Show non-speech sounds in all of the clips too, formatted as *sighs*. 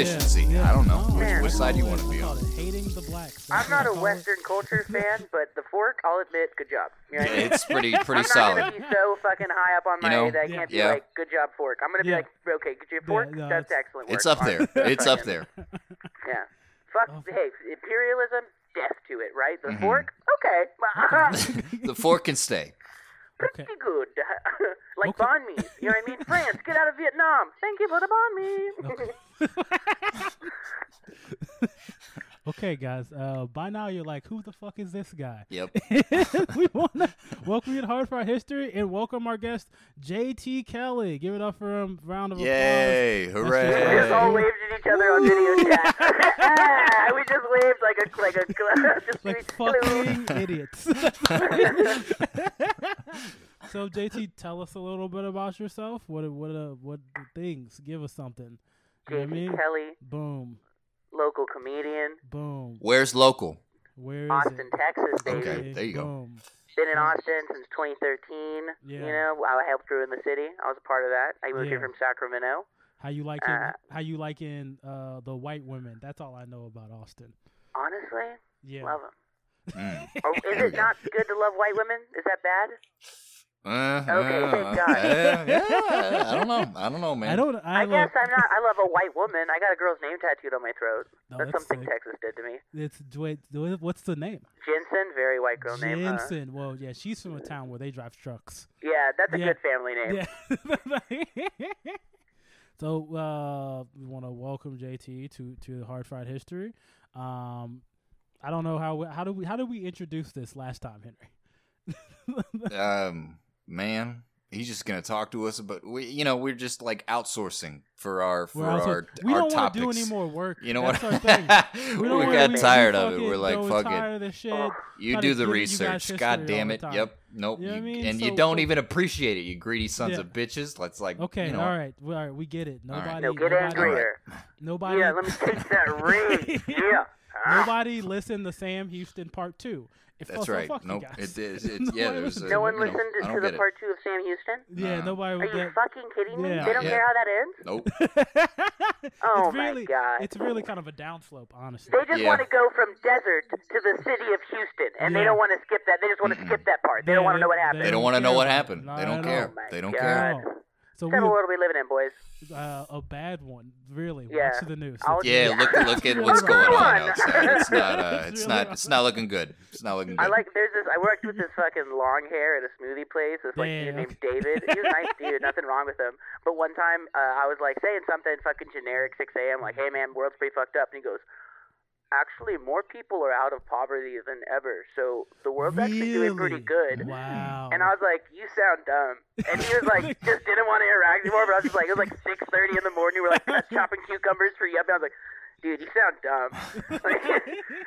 efficiency. Yeah. I don't know No, which, Man. which side you want to be on. Hating the blacks. I'm not a Western culture fan, but the fork, I'll admit, good job. You know what I mean? It's pretty *laughs* I'm pretty not solid. gonna be so fucking high up on You know, head that I can't be like, good job, fork. I'm gonna be Yeah. like, okay, good job, fork. no, That's it's- excellent work. It's up there. It's up there. Yeah. Fuck. Oh. Hey, imperialism, death to it, right? The Mhm. fork, okay, *laughs* the fork can stay. Okay. pretty good. *laughs* like Okay. banh mi. You know what I mean? France, get out of Vietnam. Thank you for the banh mi. *laughs* *laughs* Okay, guys. Uh, by now you're like, who the fuck is this guy? Yep. *laughs* we want to welcome you to Hard Fried History and welcome our guest JT Kelly. Give it up for him. Round of applause. Yay! Hooray! We Hooray! just all waved at each other on video *laughs* chat. *laughs* we just waved like a like a just Like fucking idiots. so JT, tell us a little bit about yourself. What what uh, what things? Give us something. You know what I JT mean? Kelly, Boom, local comedian, boom. Where's local? Where is Austin, it? Texas, baby. Okay, there you go. Boom. Been in Austin since 2013. Yeah. You know, I helped ruin the city. I was a part of that. I moved here from Sacramento. How you liking? Uh, how you liking uh, the white women? That's all I know about Austin. Honestly, Yeah. love them. Mm. Or is *laughs* it not good to love white women? Is that bad? Uh, Okay, uh, thank God. yeah, yeah, I don't know. I don't know, man. I don't. I, I, love, guess I'm not. I love a white woman. I got a girl's name tattooed on my throat. No, that's, that's something sick. Texas did to me. It's wait. What's the name? Jensen, very white girl name. Huh? Jensen. Well, yeah, she's from a town where they drive trucks. Yeah, that's a Yeah. good family name. Yeah. *laughs* so uh, we want to welcome JT to to Hard Fried History. Um, I don't know how we- how do we how did we introduce this last time, Henry? *laughs* um, man, he's just gonna talk to us but we. You know, we're just like outsourcing for our for We're our we our don't want to do any more work. You know That's what? Our thing. *laughs* We, we got we- we tired of it. We're like, go fuck it. of this shit. You do the give you guys research. God damn it. Yep. Nope. You know what I mean? And So- you don't so- even appreciate it, you greedy sons Yeah. of bitches. Let's like Okay, you know, all right all right we get it. All right. Nobody, No, get nobody, angrier. nobody, Yeah, let me take that ring. *laughs* Yeah. Ah. nobody listened to Sam Houston Part Two. It That's right. fuck you Nope. guys. It is. *laughs* It, yeah, one there's a, No one you know, listened to the get it. part two of Sam Houston? Yeah, Nah. nobody. Are would you fucking kidding me? Yeah. They don't Yeah. care how that ends? Nope. *laughs* Oh it's my really, God. It's really kind of a downslope, honestly. They just Yeah. want to go from desert to the city of Houston, and Yeah. they don't want to skip that. They just want to skip that part. They Yeah, don't want to know what happened. They don't don't want to know what happened. They don't care. all. Oh my They don't care. No. So What we kind of world are we living in, boys? uh, a bad one, really. Yeah. Watch the news. I'll- Yeah, Yeah. look look at *laughs* what's going on fun. outside. It's not uh It's it's really not it's not looking good. It's not looking good. I like. There's this. I worked with this fucking long hair at a smoothie place. This like dude named David. He was a nice dude. Nothing wrong with him. But one time, uh, I was like saying something fucking generic, 6 a.m. Like, hey man, world's pretty fucked up. And he goes, actually, more people are out of poverty than ever. So the world's actually doing pretty good. Wow. And I was like, "You sound dumb." And he was like, *laughs* just didn't want to interact anymore. But I was just like, it was like six thirty in the morning. We were like *laughs* chopping cucumbers for yuppie. I was like, "Dude, you sound dumb." *laughs*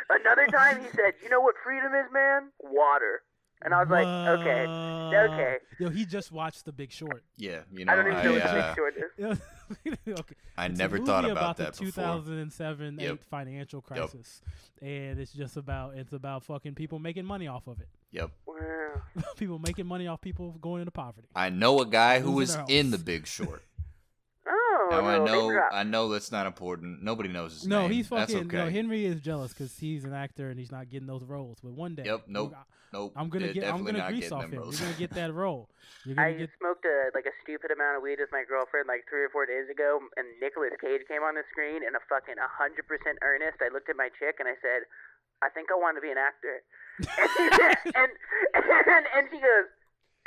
Another time, he said, "You know what freedom is, man? Water." And I was like, "Okay, okay." Yo, he just watched The Big Short. yeah, you know, I don't even know I, what the uh, big short is. *laughs* okay. I It's a never movie thought about, about the that before. 2007 Yep. eight financial crisis, and it's just about it's about fucking people making money off of it. Yep. *laughs* People making money off people going into poverty. I know a guy who was in. The Big Short. Oh, Now I know. I know that's not important. Nobody knows his no, name. No, he's That's fucking. okay. No, Henry is jealous because he's an actor and he's not getting those roles. But one day, Yep, nope. I- Nope. I'm gonna they're get. I'm definitely gonna not grease getting off them him. You're gonna get that *laughs* role. You're gonna I get. smoked a like a stupid amount of weed with my girlfriend like three or four days ago, and Nicolas Cage came on the screen in a fucking hundred percent earnest. I looked at my chick and I said, "I think I want to be an actor," *laughs* and and and she goes,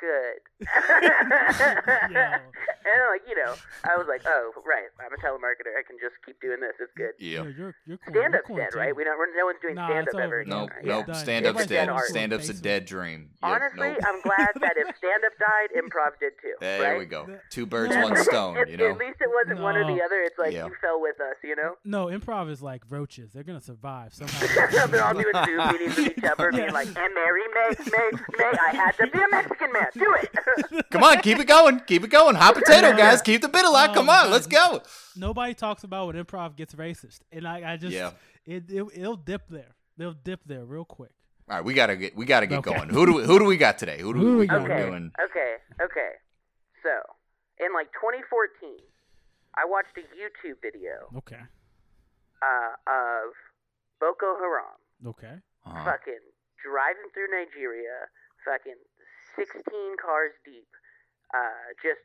"Good." *laughs* *laughs* And I'm like you know, I was like, "Oh, right, I'm a telemarketer. I can just keep doing this. It's good." Yeah. Yo, you're you're corn- Stand you're up's dead, right? We don't. We're, no one's doing Nah, stand up ever over. again. Nope. Right? Nope. done. Stand up's dead. dead. Stand up's a dead dream. Yep, Honestly, nope. I'm glad that if stand up died, improv did too. There right? we go. Two birds, one *laughs* stone. At- You know. At least it wasn't one or the other. It's like Yeah. you fell with us, you know. No, improv is like roaches. They're gonna survive somehow. They're all doing Zoom meetings with each other, being like, "And Mary, May, May, May, I had to be a Mexican man. Do it." *laughs* Come on, keep it going. Keep it going. Hot potato, guys. Keep the bit alive. Oh Come on, let's go. Nobody talks about when improv gets racist, and I, I just, Yeah. it, it, it'll dip there. They'll dip there real quick. All right, we gotta get we gotta get Okay. going. Who do we, who do we got today? Who do Who we, we got? we're okay, doing? okay, okay. So, in like 2014, I watched a YouTube video Okay. uh, of Boko Haram Okay. Uh-huh. fucking driving through Nigeria, fucking 16 cars deep, uh, just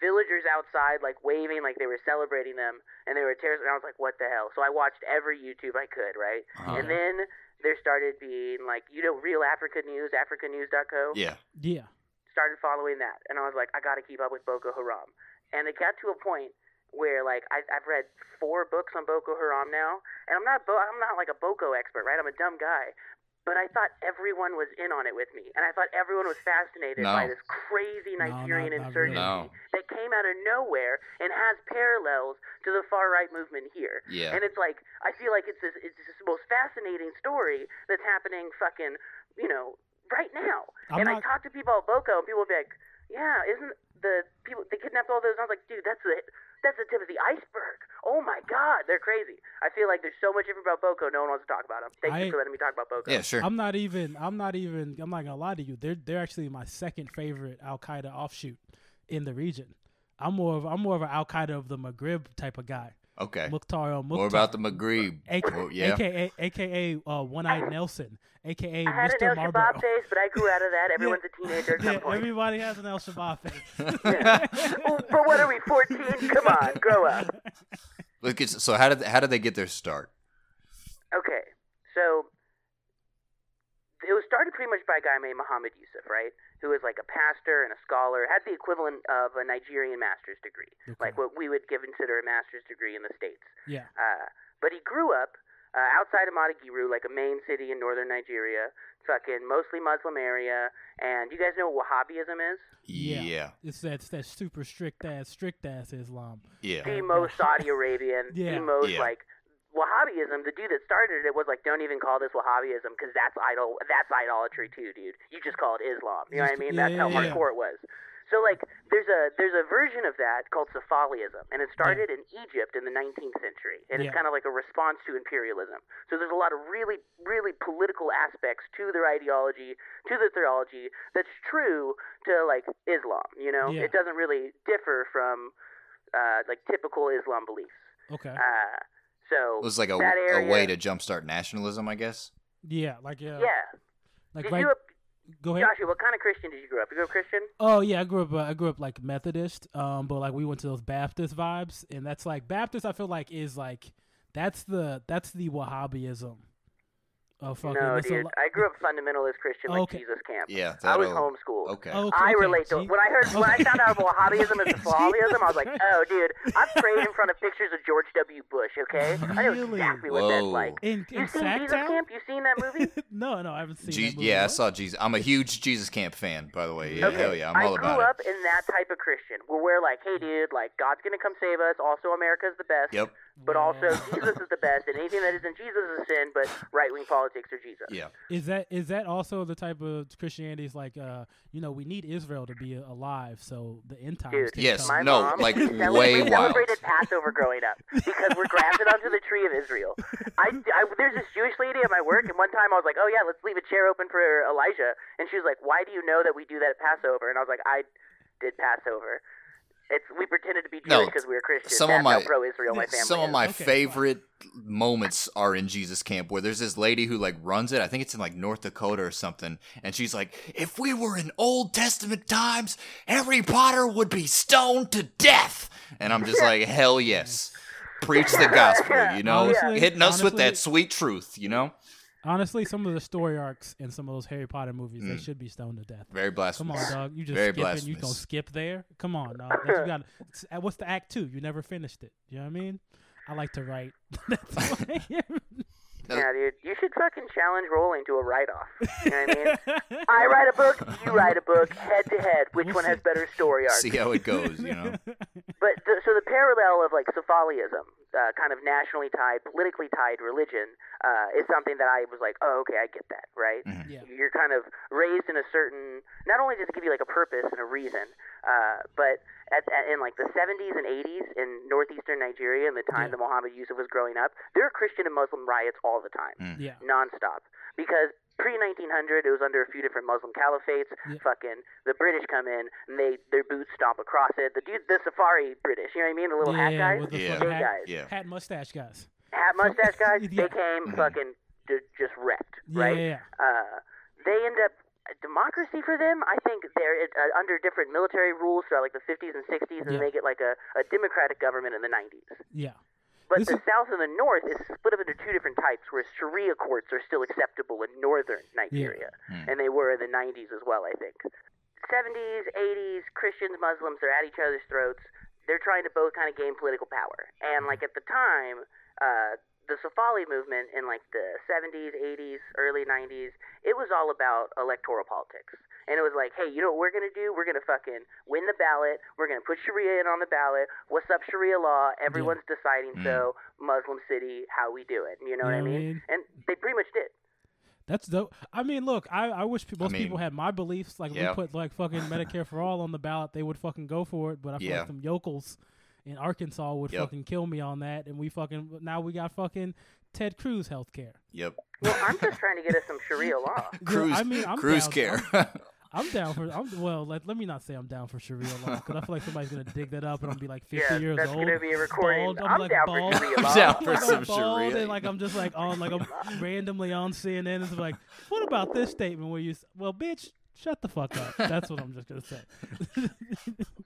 villagers outside like waving like they were celebrating them and they were terrorists and I was like what the hell so I watched every YouTube I could right Uh-huh. and then there started being like you know real Africa News africanews.co Yeah. Yeah. started following that, and I was like, I got to keep up with Boko Haram. And it got to a point where like I, I've read four books on Boko Haram now, and I'm not Bo- I'm not like a Boko expert, right? I'm a dumb guy, but I thought everyone was in on it with me, and I thought everyone was fascinated No. by this crazy Nigerian not- not insurgency really. No. that came out of nowhere and has parallels to the far right movement here. Yeah. And it's like I feel like it's this it's this most fascinating story that's happening fucking you know right now. I'm and I talk to people at Boko and people will be like, Yeah, isn't the people they kidnapped all those? And I was like, dude, that's the that's the tip of the iceberg. Oh my god, they're crazy. I feel like there's so much different about Boko, no one wants to talk about them. Thank I- you for letting me talk about Boko. Yeah, sure. I'm not even. I'm not even. I'm not gonna lie to you. They're they're actually my second favorite Al Qaeda offshoot in the region. I'm more of I'm more of an Al Qaeda of the Maghreb type of guy. Okay. Mukhtar al More about the Maghreb. AKA, Oh, yeah. AKA, AKA uh, One Eyed Nelson, AKA I had Mr. an El Marlboro. Shabab face, but I grew out of that. *laughs* Everyone's a teenager at some yeah, point. everybody has an El Shabab face. Oh, but what are we, 14? Come on, grow up. Look, it's, so how did how did they get their start? Okay, so it was started pretty much by a guy named Muhammad Yusuf, right? Who was like a pastor and a scholar, had the equivalent of a Nigerian master's degree, Okay. like what we would consider a master's degree in the States. Yeah, Uh, but he grew up uh, outside of Maiduguri, like a main city in northern Nigeria, fucking mostly Muslim area. And you guys know what Wahhabism is? Yeah. Yeah. it's that it's that super strict ass strict ass Islam. Yeah. the most *laughs* Saudi Arabian, Yeah. the most Yeah. like Wahhabism. The dude that started it was like, don't even call this Wahhabism because that's idol, that's idolatry too, dude. You just call it Islam. You know what I mean? Yeah, That's how yeah, yeah. hardcore it was. So like, there's a there's a version of that called Safawiism, and it started in Egypt in the 19th century, and it's kind of like a response to imperialism. So there's a lot of really really political aspects to their ideology, to their theology that's true to like Islam. You know, it doesn't really differ from uh, like typical Islam beliefs. Okay, Uh, so It was like a, that a way to jumpstart nationalism, I guess. yeah, like yeah, yeah. like did right. you, go ahead. Joshua? What kind of Christian did you grow up? You grew up Christian? Oh yeah, I grew up. Uh, I grew up like Methodist, um, but like we went to those Baptist vibes, and that's like Baptist. I feel like is like that's the that's the Wahhabism of fuck! no, that's dude. lo- I grew up fundamentalist Christian, like Okay. Jesus camp. Yeah. I was that'll- homeschooled. Okay. Okay, I okay, relate to gee- when I heard when I found out about Wahhabism and *laughs* Safawiism, I was like, oh, dude, I've prayed in front of pictures of George W. Bush. Okay, I know Really? exactly what that's Whoa. like. in You in seen Jesus Camp? You seen that movie? *laughs* no, no, I haven't seen. Je- that movie. yeah, I saw Jesus. I'm a huge Jesus Camp fan, by the way. Yeah, okay. hell yeah, I'm I all grew up in that type of Christian, where we're like, hey, dude, like God's gonna come save us. Also, America's the best. Yep. But also, *laughs* Jesus is the best, and anything that isn't Jesus is sin. But right wing politics are Jesus. Yeah. Is that is that also the type of Christianity? Is like, uh, you know, we need Israel to be alive, so the end times. Dude, can Yes, come. My no, mom like, celebrated, way we wild. celebrated Passover growing up because we're grafted onto the tree of Israel. I, I, there's this Jewish lady at my work, and one time I was like, "Oh yeah, let's leave a chair open for Elijah," and she was like, "Why do you know that we do that at Passover?" And I was like, "I did Passover." It's we pretended to be Jewish because we were Christians. some of my- pro-Israel my family Some of my Okay, favorite moments are in Jesus Camp, where there's this lady who like runs it. I think it's in like North Dakota or something, and she's like, "If we were in Old Testament times, Harry Potter would be stoned to death." And I'm just like, *laughs* "Hell yes." Preach the gospel, you *laughs* know, Honestly- hitting us with that sweet truth, you know. Honestly, some of the story arcs in some of those Harry Potter movies, they Mm. should be stoned to death. Very blasphemous. Come on, dog. You just Very skipping. You gonna skip there? Come on, dog. That's, you got. *laughs* What's the act two? You never finished it. You know what I mean? I like to write. *laughs* That's why. *laughs* Yeah, dude, you should fucking challenge Rowling to a write-off. You know what I mean? I write a book, you write a book, head to head. Which one has better story arc? See how it goes, you know. But the, so the parallel of like Safawiism, uh, kind of nationally tied, politically tied religion, uh, is something that I was like, oh, okay, I get that, right? Mhm. Yeah. You're kind of raised in a certain. Not only does it give you like a purpose and a reason, uh, but at, at, in like the 70s and 80s in northeastern Nigeria, in the time Yeah. that Muhammad Yusuf was growing up, there were Christian and Muslim riots all the time yeah. nonstop because pre 1900, it was under a few different Muslim caliphates. Yeah. Fucking the British come in and they their boots stomp across it. The dude, the safari British, you know what I mean? The little yeah, hat guys, with the Yeah. hat, guys, Yeah. hat mustache guys. hat mustache *laughs* guys. Yeah. They came Mhm. fucking ju- just wrecked, Yeah, right? yeah, uh, they end up democracy for them. I think they're uh, under different military rules throughout like the 50s and 60s, and Yeah. they get like a, a democratic government in the 90s. yeah. But This the is- South and the North is split up into two different types, where Sharia courts are still acceptable in northern Nigeria, Hmm. and they were in the 90s as well, I think. 70s, 80s, Christians, Muslims, they're at each other's throats. They're trying to both kind of gain political power. And like at the time, uh, the Safali movement in like the 70s, 80s, early 90s, it was all about electoral politics. And it was like, hey, you know what we're going to do? We're going to fucking win the ballot. We're going to put Sharia in on the ballot. What's up, Sharia law? Everyone's deciding Mm. so. Muslim city, how we do it. You know You what I know what I mean? mean? And they pretty much did. That's dope. I mean, look, I, I wish pe- most mean, people had my beliefs. Like, if yeah. we put like fucking Medicare for all on the ballot, they would fucking go for it. But I feel Yeah. like some yokels in Arkansas would Yep. fucking kill me on that. And we fucking now we got fucking Ted Cruz health care. Yep. Well, I'm just trying to get us some Sharia law. *laughs* Cruise. I mean, I'm cruise down- care. I'm, I'm down for. I'm well. Let, let me not say I'm down for Sharia law because I feel like somebody's gonna dig that up and I'm be like 50 Yeah, years that's old. gonna be a recording. Bald. I'm like down for bald. Sharia *laughs* I'm down for like some I'm bald Sharia. and like I'm just like on like I'm *laughs* randomly on CNN. It's like, what about this statement where you? Well, bitch, shut the fuck up. That's what I'm just gonna say. *laughs*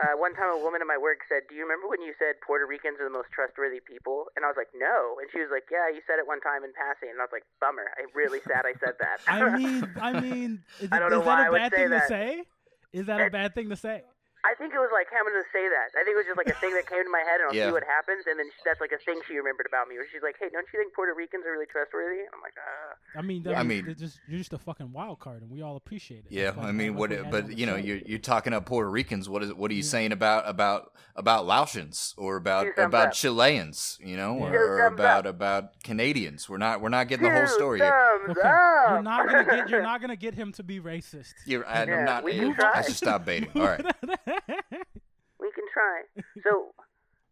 Uh, one time, a woman at my work said, "Do you remember when you said Puerto Ricans are the most trustworthy people?" And I was like, "No." And she was like, "Yeah, you said it one time in passing." And I was like, "Bummer. I'm really sad I said that." I mean, I *laughs* mean, is, I don't is know why that I a would bad say thing to say? Is that a bad thing to say? I think it was like having to say that. I think it was just like a thing that came to my head, and I'll Yeah. see what happens. And then she, that's like a thing she remembered about me, where she's like, "Hey, don't you think Puerto Ricans are really trustworthy?" And I'm like, uh, I mean, I I mean- mean, just you're just a fucking wild card, and we all appreciate it. Yeah, That's why- I mean, that's what? why But you know, show. you're you're talking about Puerto Ricans. What is what are you Yeah. saying about about about Laotians or about Two thumbs about up. Chileans? You know, Yeah. or, or about up. about Canadians. We're not we're not getting the whole story. Here. Okay, you're not gonna get you're not gonna get him to be racist. You're, *laughs* I, Yeah, am not. I should stop baiting. *laughs* All right. *laughs* We can try. So,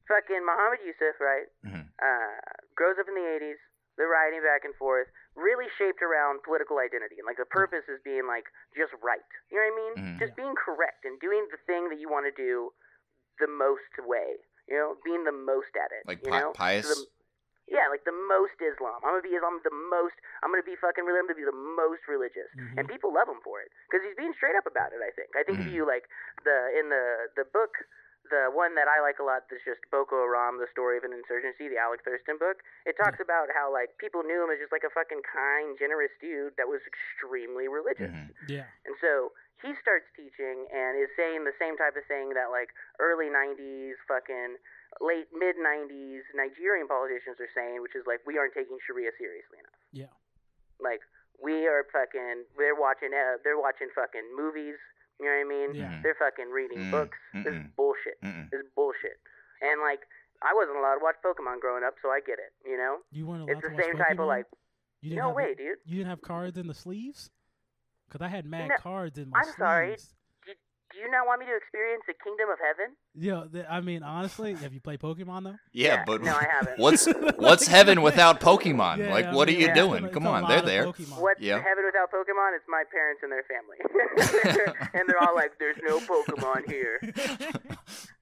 fucking Muhammad Yusuf, right? Mhm. Uh, grows up in the 80s. They're riding back and forth. Really shaped around political identity. And, like, the purpose is being, like, just right. You know what I mean? Mhm. Just being correct and doing the thing that you want to do the most way. You know? Being the most at it. Like you pi- pious. The- yeah, like the most Islam. I'm gonna be Islam the most. I'm gonna be fucking. really- I'm gonna be the most religious, Mhm. and people love him for it because he's being straight up about it. I think. I think Mhm. if you like the in the the book, the one that I like a lot, that's just Boko Haram: The Story of an Insurgency, the Alec Thurston book. It talks about how like people knew him as just like a fucking kind, generous dude that was extremely religious. Mhm. yeah, And so he starts teaching and is saying the same type of thing that like early 90s, fucking late mid 90s Nigerian politicians are saying, which is like we aren't taking Sharia seriously enough. yeah. Like we are fucking they're watching uh, they're watching fucking movies, you know what I mean? Yeah. They're fucking reading Mm, books. This is bullshit. Mm-mm. This is bullshit. And like I wasn't allowed to watch Pokemon growing up, so I get it, you know? You weren't allowed It's to the watch same type Pokemon? of like You didn't no have, way, dude. You didn't have cards in the sleeves? Cause I had mad know, cards in my I'm sleeves. sorry. Do, do you not want me to experience the kingdom of heaven? Yeah, th- I mean, honestly, have you played Pokemon though? Yeah, but no, I haven't. what's *laughs* what's heaven without Pokemon? Yeah, like, I what mean, are you yeah. doing? Come on, they're there. Pokemon. What's Yeah. heaven without Pokemon? It's my parents and their family, *laughs* *laughs* and they're all like, "There's no Pokemon here.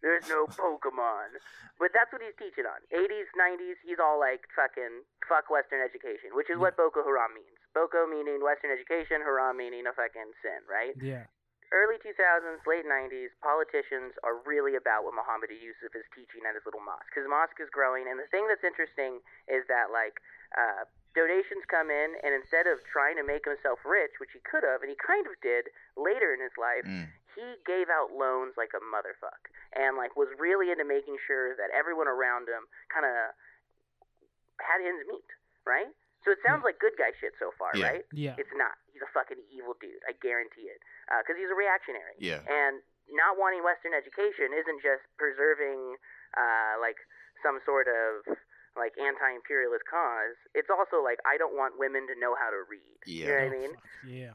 There's no Pokemon." But that's what he's teaching on. 80s, 90s, he's all like, "Fucking fuck Western education," which is what Boko Haram means. Boko meaning Western education, Haram meaning a fucking sin, right? yeah, Early 2000s, late 90s, politicians are really about what Muhammad Yusuf is teaching at his little mosque. Because mosque is growing, and the thing that's interesting is that, like, uh, donations come in, and instead of trying to make himself rich, which he could have, and he kind of did later in his life, Mm. he gave out loans like a motherfucker, And, like, was really into making sure that everyone around him kind of had ends meet, right? So it sounds like good guy shit so far, Yeah. right? yeah. It's not. He's a fucking evil dude. I guarantee it. Because he's a reactionary. Yeah. And not wanting Western education isn't just preserving, uh, like, some sort of, like, anti imperialist cause. It's also like, I don't want women to know how to read. Yeah. You know Yeah. what I Oh, mean? fuck, yeah.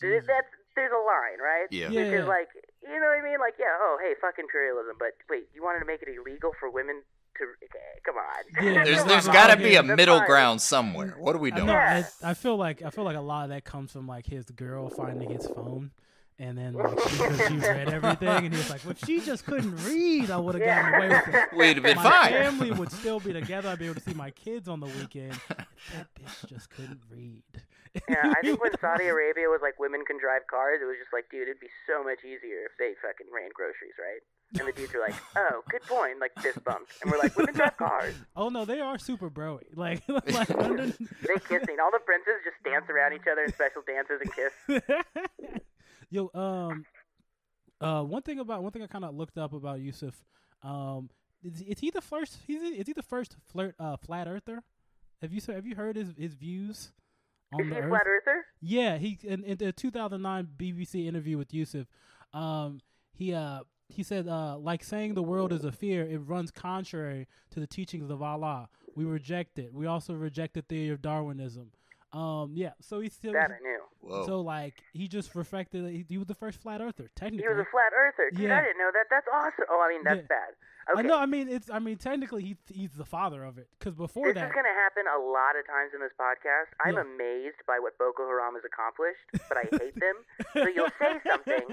Th- That's, there's a line, right? Yeah. Yeah. Because, like, you know what I mean? Like, yeah, oh, hey, fuck imperialism. But wait, you wanted to make it illegal for women to. Okay, come on. Yeah, *laughs* There's Come there's on, got to be a middle fine. ground somewhere. What are we I doing? know. Yeah. I, I feel like I feel like a lot of that comes from like his girl finding his phone, and then like she, 'cause she read *laughs* everything, and he was like, "Well, if she just couldn't read, I would have gotten away with it. *laughs* We'd have been my fine. family would still be together. I'd be able to see my kids on the weekend. That bitch just couldn't read." Yeah, I think when *laughs* Saudi Arabia was like women can drive cars, it was just like, dude, it'd be so much easier if they fucking ran groceries, right? And the dudes are like, *laughs* oh, good point, like fist bumps, and we're like, women drive cars. *laughs* Oh no, they are super broy. Like, like under, They kissing. All the princes just dance around each other in special dances and kiss. Yo, um, uh, one thing about one thing I kind of looked up about Yusuf, um, is, is he the first? He's is he the first flirt uh flat earther? Have you have you heard his his views on Is the he Earth? flat earther? Yeah, he in, in the 2009 BBC interview with Yusuf, um, he uh he said uh like saying the world is a fear, it runs contrary to the teachings of Allah. We reject it. We also reject the theory of Darwinism. Um, yeah, so he still That I knew. Whoa. so like he just reflected he, he was the first flat earther technically. He was a flat earther. Dude, Yeah. I didn't know that. That's awesome. Oh, I mean, that's Yeah. bad. I know. I mean, it's. I mean, technically, he he's the father of it. Because before This that, is going to happen a lot of times in this podcast. I'm Yeah. amazed by what Boko Haram has accomplished, but I hate them. So you'll *laughs* say something,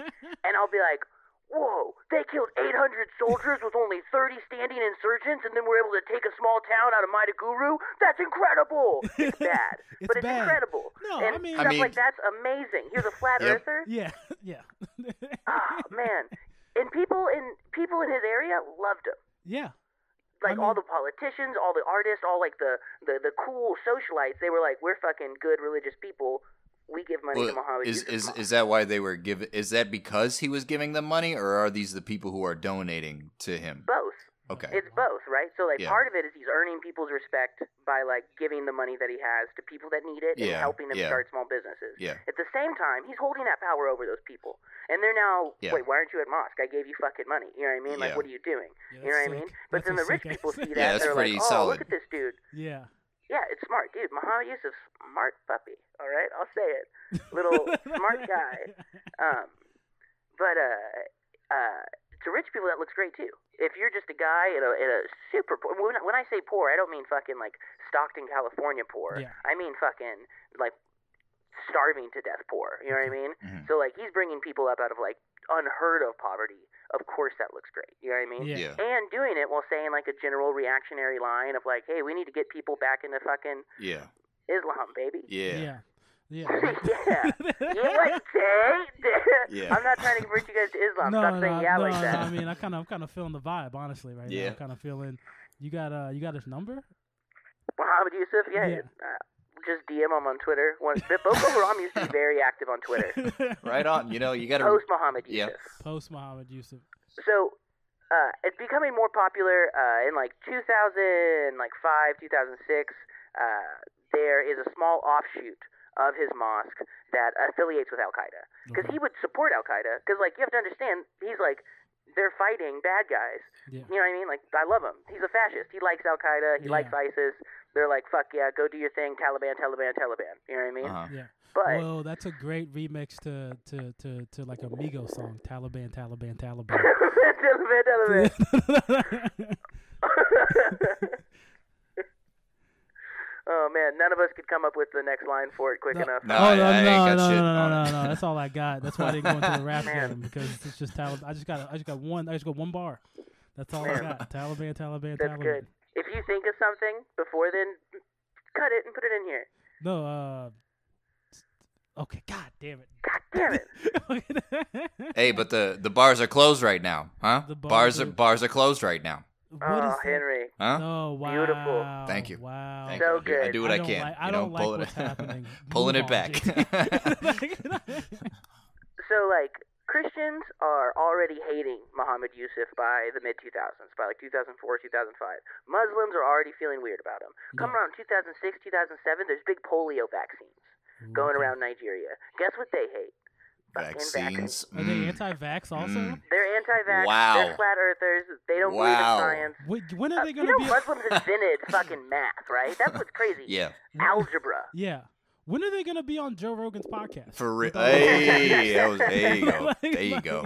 and I'll be like, whoa, they killed 800 soldiers with only 30 standing insurgents, and then we're able to take a small town out of Maiduguri? That's incredible. It's *laughs* bad, It's but it's bad. incredible. No, and I mean- stuff I mean- like that's amazing. He was a flat Yep. earther. yeah, *laughs* yeah, oh, man. And people in people in his area loved him yeah. like I all the politicians, all the artists, all like the, the the cool socialites, they were like, "We're fucking good religious people. We give money to Well, Muhammad." is is Mosque." is that why they were giving? Is that because he was giving them money, or are these the people who are donating to him? both? Okay. It's both, right? So like Yeah. part of it is he's earning people's respect by like giving the money that he has to people that need it and Yeah, helping them yeah. start small businesses. Yeah. At the same time, he's holding that power over those people, and they're now, Yeah. wait, why aren't you at mosque? I gave you fucking money. You know what I mean? Like, what are you doing? Yeah, you know what that's I mean? But That's then the rich sick people see that, Yeah, that's they're pretty like, oh, solid. look at this dude. Yeah. Yeah, it's smart, dude. Muhammad Yusuf's smart puppy. All right, I'll say it. Little *laughs* smart guy. *laughs* Um, but uh, uh, to rich people, that looks great too. If you're just a guy in a, in a super poor, when, when I say poor, I don't mean fucking like Stockton, California poor. Yeah. I mean fucking like starving to death poor. You know what I mean? Mhm. So like he's bringing people up out of like unheard of poverty. Of course, that looks great. You know what I mean? Yeah. Yeah. And doing it while saying like a general reactionary line of like, "Hey, we need to get people back into fucking Yeah. Islam, baby." Yeah. Yeah. Yeah. *laughs* *laughs* You what, Jay? Yeah. I'm not trying to convert you guys to Islam. no, Stop no, saying yeah no, like no, that. I mean, I kind of, I'm kind of feeling the vibe, honestly, right now. I'm kind of feeling. You got uh, you got his number? Muhammad Yusuf, yeah. Yeah. Uh, just DM him on Twitter. One, Boko Haram used to be very active on Twitter. *laughs* Right on. You know, you got to. Post Muhammad Yeah. Yusuf. Post Muhammad Yusuf. So uh, it's becoming more popular uh, in like 2000, like five, 2006. Uh, there is a small offshoot of his mosque that affiliates with Al Qaeda because Okay. he would support Al Qaeda because like you have to understand he's like they're fighting bad guys. Yeah. You know what I mean? Like I love him. He's a fascist. He likes Al Qaeda. He Yeah. likes ISIS. They're like fuck yeah, go do your thing, Taliban, Taliban, Taliban. You know what I mean? Uh-huh. Yeah. But Well, that's a great remix to to to to like a Migos song, Taliban, Taliban, Taliban. *laughs* Taliban, Taliban. *laughs* *laughs* oh man, none of us could come up with the next line for it quick No. enough. No, oh no, I ain't no, got no, no, no, no, no. That's all I got. That's why I didn't go into the rap *laughs* game because it's just Taliban. I just got, I just got one, I just got one bar. That's all I got. Taliban, Taliban, That's Taliban. good. If you think of something before then, cut it and put it in here. No, uh, okay. God damn it. God damn it. *laughs* Hey, but the the bars are closed right now, huh? The bars bars are are- bars are closed right now, What oh, is that? Henry. huh? Oh wow! Beautiful. Thank you. Wow. Thank So you. I do- I do what I I, can. like- I you know, don't like pulling what's it, *laughs* happening. pulling it back. *laughs* *laughs* So like Christians are already hating Muhammad Yusuf by the mid 2000s, by like 2004, 2005. Muslims are already feeling weird about him. Come Yeah. around 2006, 2007, there's big polio vaccines going around Nigeria. Guess what they hate? Fucking Vaccines. Are they Mm. anti-vax also? Mm. They're anti-vax. Wow. They're flat earthers. They don't Wow. believe in science. Wait, when are Uh, they gonna know, be? Muslims *laughs* invented fucking math, right? That's what's crazy. *laughs* Yeah, Algebra. Yeah. When are they gonna be on Joe Rogan's podcast? for real. With all- Hey, *laughs* that was, there you go. Like- There you go.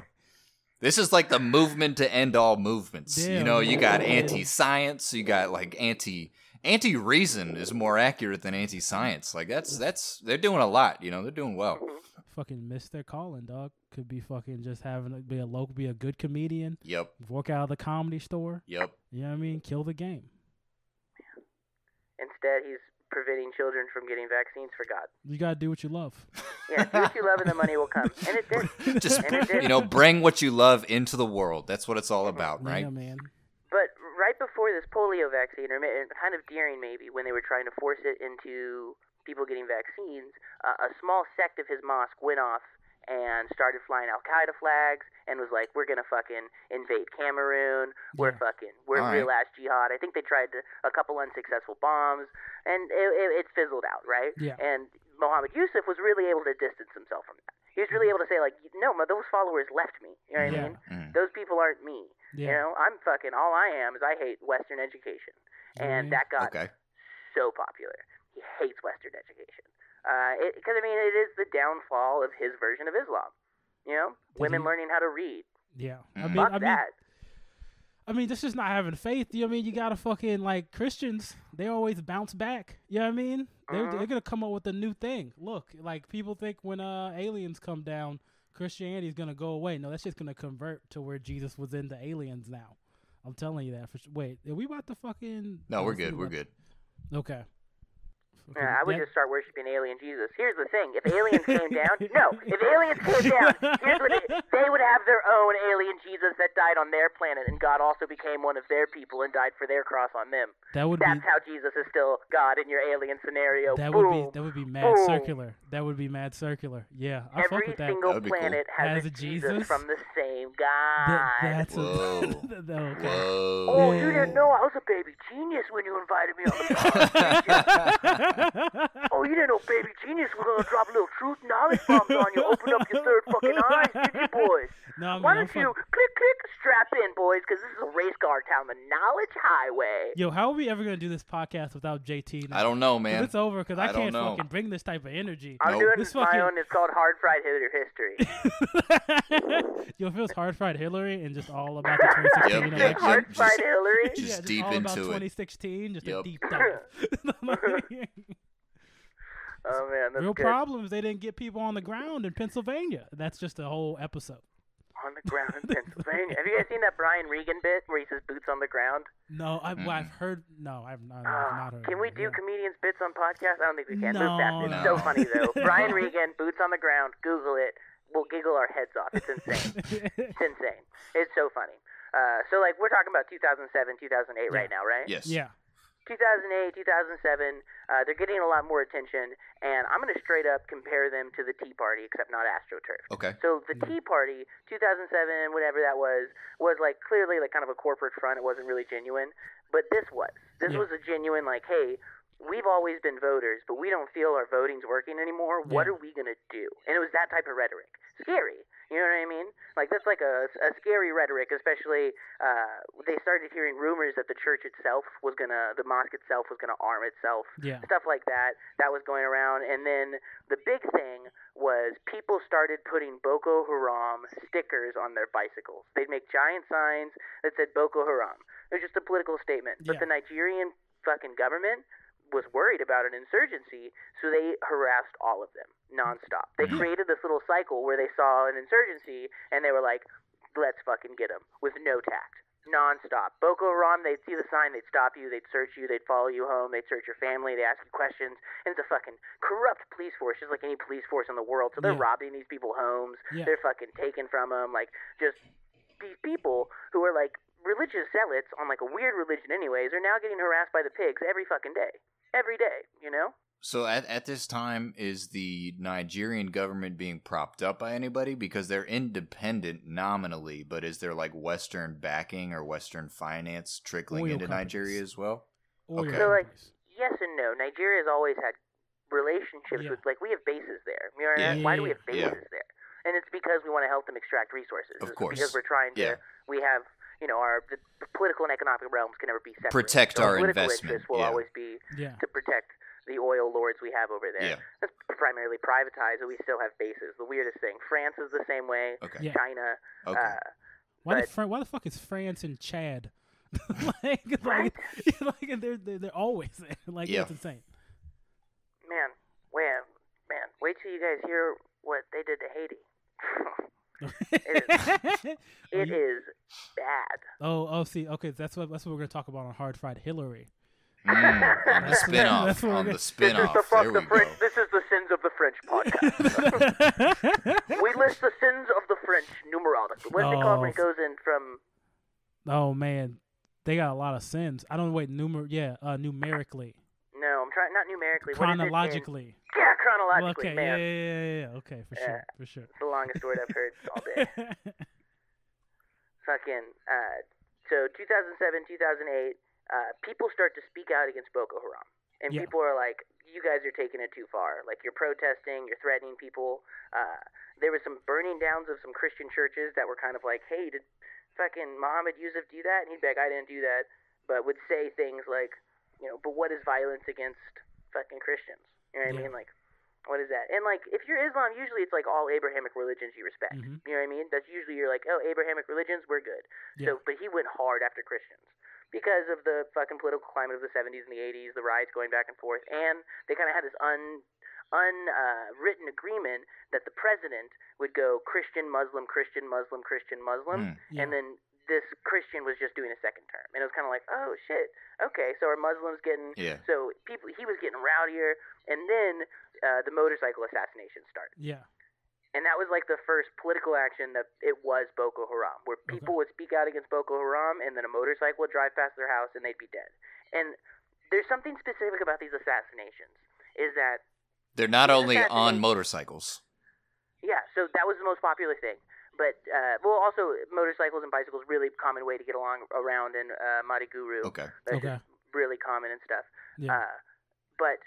This is like the movement to end all movements. you know, you got man. anti-science, you got like anti anti-reason is more accurate than anti-science. Like that's that's they're doing a lot. You know, they're doing well. Fucking miss their calling, dog. Could be fucking just having be a local, be a good comedian, Yep, work out of the comedy store. yep. You know what I mean? Kill the game. Instead, he's preventing children from getting vaccines for God. You gotta do what you love. Yeah, do what you love and the money will come. And it did. *laughs* Just And it did. you know, bring what you love into the world. That's what it's all about, right? Yeah, man. But right before this polio vaccine, or kind of during maybe, when they were trying to force it into people getting vaccines, uh, a small sect of his mosque went off and started flying Al Qaeda flags and was like, "We're gonna fucking invade Cameroon. We're Yeah. fucking we're All right. real ass jihad." I think they tried to, a couple unsuccessful bombs, and it, it, it fizzled out, right? Yeah. And Mohammed Yusuf was really able to distance himself from that. He was really able to say, like, "No, my, those followers left me. You know what Yeah. I mean? Mhm. Those people aren't me." You know, I'm fucking all I am is I hate Western education, and that got Okay. so popular. He hates Western education because I mean it is the downfall of his version of Islam. You know, Did women he- learning how to read. Yeah. I Mhm. mean, Fuck I mean, that. I mean, this is not having faith. You know what I mean? You gotta fucking like Christians. They always bounce back. You know what I mean? They're, Mhm. they're gonna come up with a new thing. Look, like people think when uh aliens come down, Christianity's gonna go away. No, that's just gonna convert to where Jesus was in the aliens now. I'm telling you that for sure. Wait, are we about to fucking? No, we're good. We're what- good. Okay. Yeah, I would That- just start worshiping alien Jesus. Here's the thing: if *laughs* aliens came down, no, if aliens came *laughs* down, here's what it, they would have their own alien Jesus that died on their planet, and God also became one of their people and died for their cross on them. that would That's be how Jesus is still God in your alien scenario. that Boom. would be that would be mad Boom. circular. That would be mad circular. Yeah, I fuck with that. single That would be cool. planet has, Has a a Jesus, Jesus? from the same That- God. that's a, Whoa. *laughs* okay. Whoa. Oh, Yeah. you didn't know I was a baby genius when you invited me on the podcast. *laughs* oh, you didn't know baby genius was gonna drop a little truth knowledge bombs on you. Open up your third fucking *laughs* eyes, did you, boys? no, I mean, Why I'm don't you fuck- click click strap in, boys? Because this is a race car town, the knowledge highway. Yo, how are we ever gonna do this podcast without JT? Now? I don't know, man. It's over because I, I can't know. fucking bring this type of energy. I'm Nope. doing This my fucking- own. It's called Hard Fried Hitter History. *laughs* Yo, if it was hard fried Hillary and just all about the 2016 Yep, yep, election. Hard Fried Hillary. just yeah, just deep all about into it. 2016, just a deep dive. Oh man, that's Real good. problems. They didn't get people on the ground in Pennsylvania. That's just a whole episode. On the ground in *laughs* Pennsylvania. Have you guys seen that Brian Regan bit where he says boots on the ground? No, I, well, I've heard. No, I've not, I've Ah, not heard. can we do yeah. comedians bits on podcasts? I don't think we can. No, Move fast. It's no. so funny though. *laughs* Brian Regan, boots on the ground. Google it. We'll giggle our heads off. It's insane. *laughs* it's insane. It's so funny. Uh, so like we're talking about 2007, 2008 right now, right? Yes. yeah. 2008, 2007, uh, they're getting a lot more attention, and I'm going to straight up compare them to the Tea Party, except not AstroTurf. Okay. So the Tea Party, 2007, whatever that was, was like clearly like kind of a corporate front. It wasn't really genuine, but this was. This Yeah. was a genuine like, hey, we've always been voters, but we don't feel our voting's working anymore. What Yeah. are we gonna do? And it was that type of rhetoric. Scary. You know what I mean? Like that's like a, a scary rhetoric, especially uh, they started hearing rumors that the church itself was gonna, the mosque itself was gonna arm itself Yeah. stuff like that that was going around and then the big thing was people started putting boko haram stickers on their bicycles they'd make giant signs that said boko haram it was just a political statement but Yeah. the nigerian fucking government was worried about an insurgency so they harassed all of them nonstop they created this little cycle where they saw an insurgency and they were like let's fucking get them with no tact nonstop. Boko Haram, they'd see the sign, they'd stop you, they'd search you, they'd follow you home, they'd search your family, they'd ask you questions, and it's a fucking corrupt police force, just like any police force in the world. So they're Yeah. robbing these people homes, Yeah. they're fucking taking from them, like just these people who are like religious zealots on like a weird religion, anyways, are now getting harassed by the pigs every fucking day, every day, you know? So at, at this time, is the Nigerian government being propped up by anybody? Because they're independent nominally, but is there like Western backing or Western finance trickling Oil into companies. Nigeria as well? Oil Okay. So, like. Yes and no. Nigeria's always had relationships Yeah. with like we have bases there. You know what I Yeah. mean? Why do we have Yeah. bases there? And it's because we want to help them extract resources. Of It's course. Because we're trying to Yeah. we have you know, our the, the political and economic realms can never be separate. Protect so our political investment, will yeah. always be yeah. to protect the oil lords we have over there. Yeah. That's primarily privatized, but we still have bases. The weirdest thing. France is the same way. Okay. Yeah. China. Okay. Uh, Why the But- Fran- why the fuck is France and Chad? like, Right? *laughs* like, like *laughs* they're, they're they're always there. *laughs* Like Yeah. that's insane. Man, wait, man, wait till you guys hear what they did to Haiti. Oh, It you- is bad. oh, oh, see, okay, that's what that's what we're gonna talk about on Hard Fried Hillary. Mm, on the That's- spin-off. that's what we're on gonna- the *laughs* This spin-off. is the there the French. This is the sins of the French podcast. *laughs* we list the sins of the French numerology. What do they call when it Oh. goes in from? oh man, they got a lot of sins. I don't know. Wait, numer yeah, uh, numerically, No, I'm trying not numerically. What is it in- chronologically. yeah, chronologically, okay, man. yeah, yeah, yeah, yeah, okay, for sure, for sure. It's the longest word I've heard all day. *laughs* Fucking. Uh, so 2007, 2008, uh, people start to speak out against Boko Haram, and Yeah. people are like, "You guys are taking it too far. Like you're protesting, you're threatening people." Uh, there was some burning downs of some Christian churches that were kind of like, "Hey, did fucking Muhammad Yusuf do that?" And he'd be like, "I didn't do that," but would say things like, "You know, but what is violence against fucking Christians?" You know what Yeah. I mean? Like, what is that? And like, if you're Islam, usually it's like all Abrahamic religions you respect. Mhm. You know what I mean? That's usually you're like, oh, Abrahamic religions, we're good. Yeah. So, but he went hard after Christians because of the fucking political climate of the 70s and the 80s, the riots going back and forth, and they kind of had this un unwritten agreement that the president would go Christian, Muslim, Christian, Muslim, Christian, Muslim, Mm. Yeah. and then this Christian was just doing a second term, and it was kind of like, oh shit, okay, so are Muslims getting? Yeah. So people, he was getting rowdier, and then uh, the motorcycle assassination started. Yeah, And that was like the first political action that it was Boko Haram, where people would speak out against Boko Haram and then a motorcycle would drive past their house and they'd be dead. And there's something specific about these assassinations is that, They're not only on motorcycles. yeah, so that was the most popular thing. But, uh, well, also motorcycles and bicycles, really common way to get along around in uh, Maiduguri. Okay. That's Okay. really common and stuff. yeah, Uh, but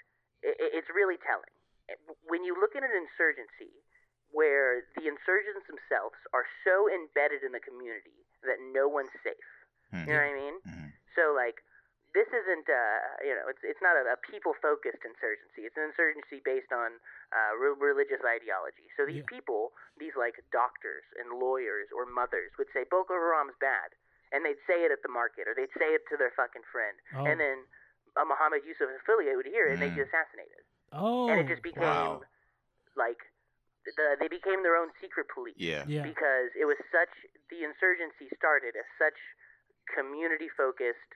it, it's really telling. When you look at an insurgency where the insurgents themselves are so embedded in the community that no one's safe, Mhm. you know what I mean? Mhm. So, like, this isn't, uh, you know, it's it's not a, a people-focused insurgency. It's an insurgency based on uh, re- religious ideology. So these Yeah. people, these like doctors and lawyers or mothers, would say Boko Haram's bad, and they'd say it at the market or they'd say it to their fucking friend, Oh. and then a Muhammad Yusuf affiliate would hear it and they'd get assassinated, oh, and it just became wow. like the they became their own secret police Yeah. yeah, because it was such the insurgency started as such community focused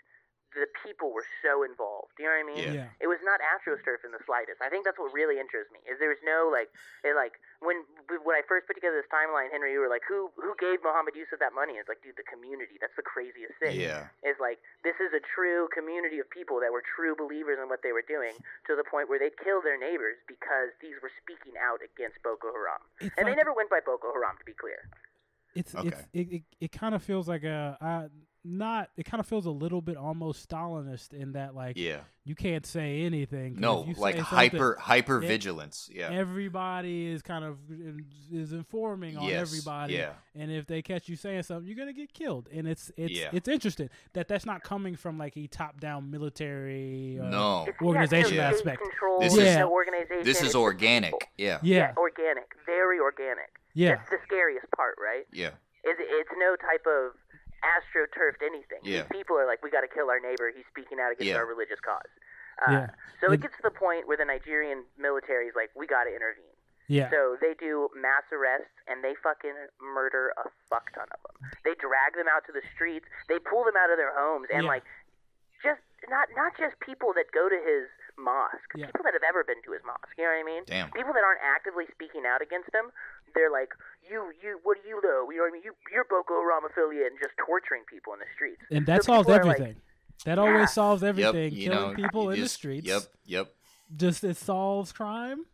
the people were so involved Do you know what i mean yeah, it was not astroturf in the slightest i think that's what really interests me is there was no like it, like when when i first put together this timeline henry you were like who who gave muhammad yusuf that money it's like dude the community that's the craziest thing Yeah. is like this is a true community of people that were true believers in what they were doing to the point where they'd kill their neighbors because these were speaking out against Boko Haram. It's and they never went by Boko Haram, to be clear. It's Okay. it's it, it, it kind of feels like a uh, not it kind of feels a little bit almost Stalinist in that like Yeah. you can't say anything No, if you like hyper hyper vigilance. Yeah. Everybody is kind of is informing on Yes, everybody, yeah. and if they catch you saying something, you're gonna get killed. And it's it's Yeah. it's interesting that that's not coming from like a top down military. Uh, No. It's, Organization yeah, aspect. This there's is- no organization. This is organic. people. Yeah. Yeah, organic, very organic. yeah, That's the scariest part, right? Yeah. Is it's no type of astroturfed anything. Yeah. These people are like, we got to kill our neighbor. He's speaking out against Yeah. our religious cause. Uh, Yeah. So It- it gets to the point where the Nigerian military is like, we got to intervene. yeah. So they do mass arrests and they fucking murder a fuck ton of them. They drag them out to the streets. They pull them out of their homes and Yeah. like just not not just people that go to his mosque. Yeah. People that have ever been to his mosque. You know what I mean? Damn. People that aren't actively speaking out against him. They're like, you, you, what do you know? You know what I mean? You, you're Boko Haram affiliate and just torturing people in the streets. and that So solves people are like- everything. that always Yeah. solves everything. You Killing know, people you in the streets. Yep. Yep. Just it solves crime.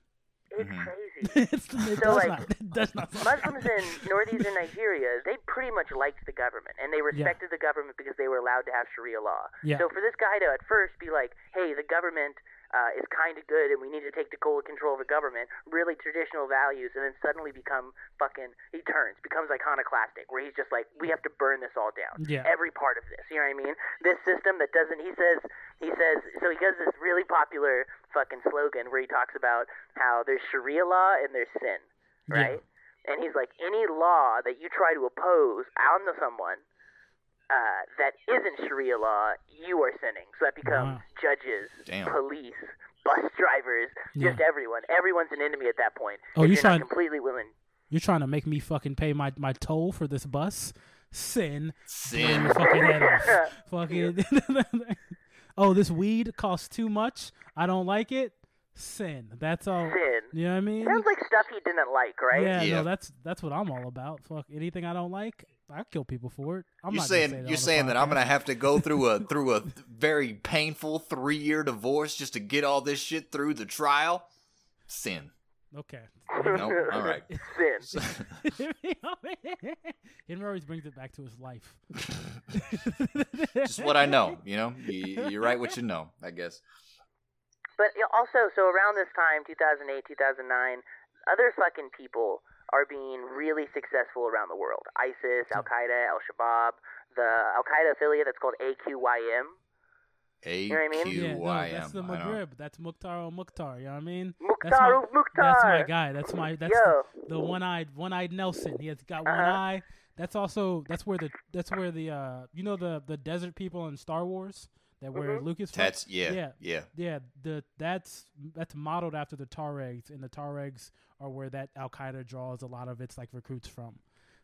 It's Mhm. crazy. *laughs* it's, it So, does like, not. It not. Muslims in northeastern *laughs* Nigeria, they pretty much liked the government and they respected the government because they were allowed to have Sharia law. Yeah. So for this guy to at first be like, "Hey, the government uh, is kind of good and we need to take the total control of the government," really traditional values, and then suddenly become fucking he turns, becomes iconoclastic, where he's just like, "We have to burn this all down." Yeah. Every part of this, you know what I mean? This system that doesn't. He says. He says. So he does this really popular fucking slogan where he talks about how there's Sharia law and there's sin, Yeah. right? and he's like, any law that you try to oppose onto someone uh, that isn't Sharia law, you are sinning. So that becomes Wow. judges, Damn. police, bus drivers, just everyone. Everyone's an enemy at that point. Oh, if you you're trying- not completely willing. You're trying to make me fucking pay my, my toll for this bus? Sin. Sin. fucking head off. *laughs* fucking. *laughs* oh, this weed costs too much. I don't like it. Sin. That's all. Sin. You know what I mean? Sounds like stuff he didn't like, right? Yeah, Yeah. no, that's that's what I'm all about. Fuck anything I don't like, I kill people for it. I'm You're not saying say you're saying that I'm gonna have to go *laughs* through a through a very painful three year divorce just to get all this shit through the trial? Sin. Okay. No, all right. *laughs* Sin. *laughs* Henry always brings it back to his life. Just what I know, you know. You, you write what you know, I guess. But also, so around this time, 2008, 2009, other fucking people are being really successful around the world. ISIS, Al Qaeda, Al Shabaab, the Al Qaeda affiliate that's called AQIM. A know what I mean? Yeah, no, that's the I. Maghrib. That's Mukhtar al Mukhtar. You know what I mean? Mukhtar That's my- Mukhtar. That's my guy. That's my that's Yo. the, the one-eyed one-eyed Nelson. He has got one Uh-huh. eye. That's also that's where the that's where the uh you know the the desert people in Star Wars that where Mhm. Lucas That's yeah, Yeah. yeah. yeah the that's that's modeled after the Tuaregs and the Tuaregs are where that Al Qaeda draws a lot of its like recruits from.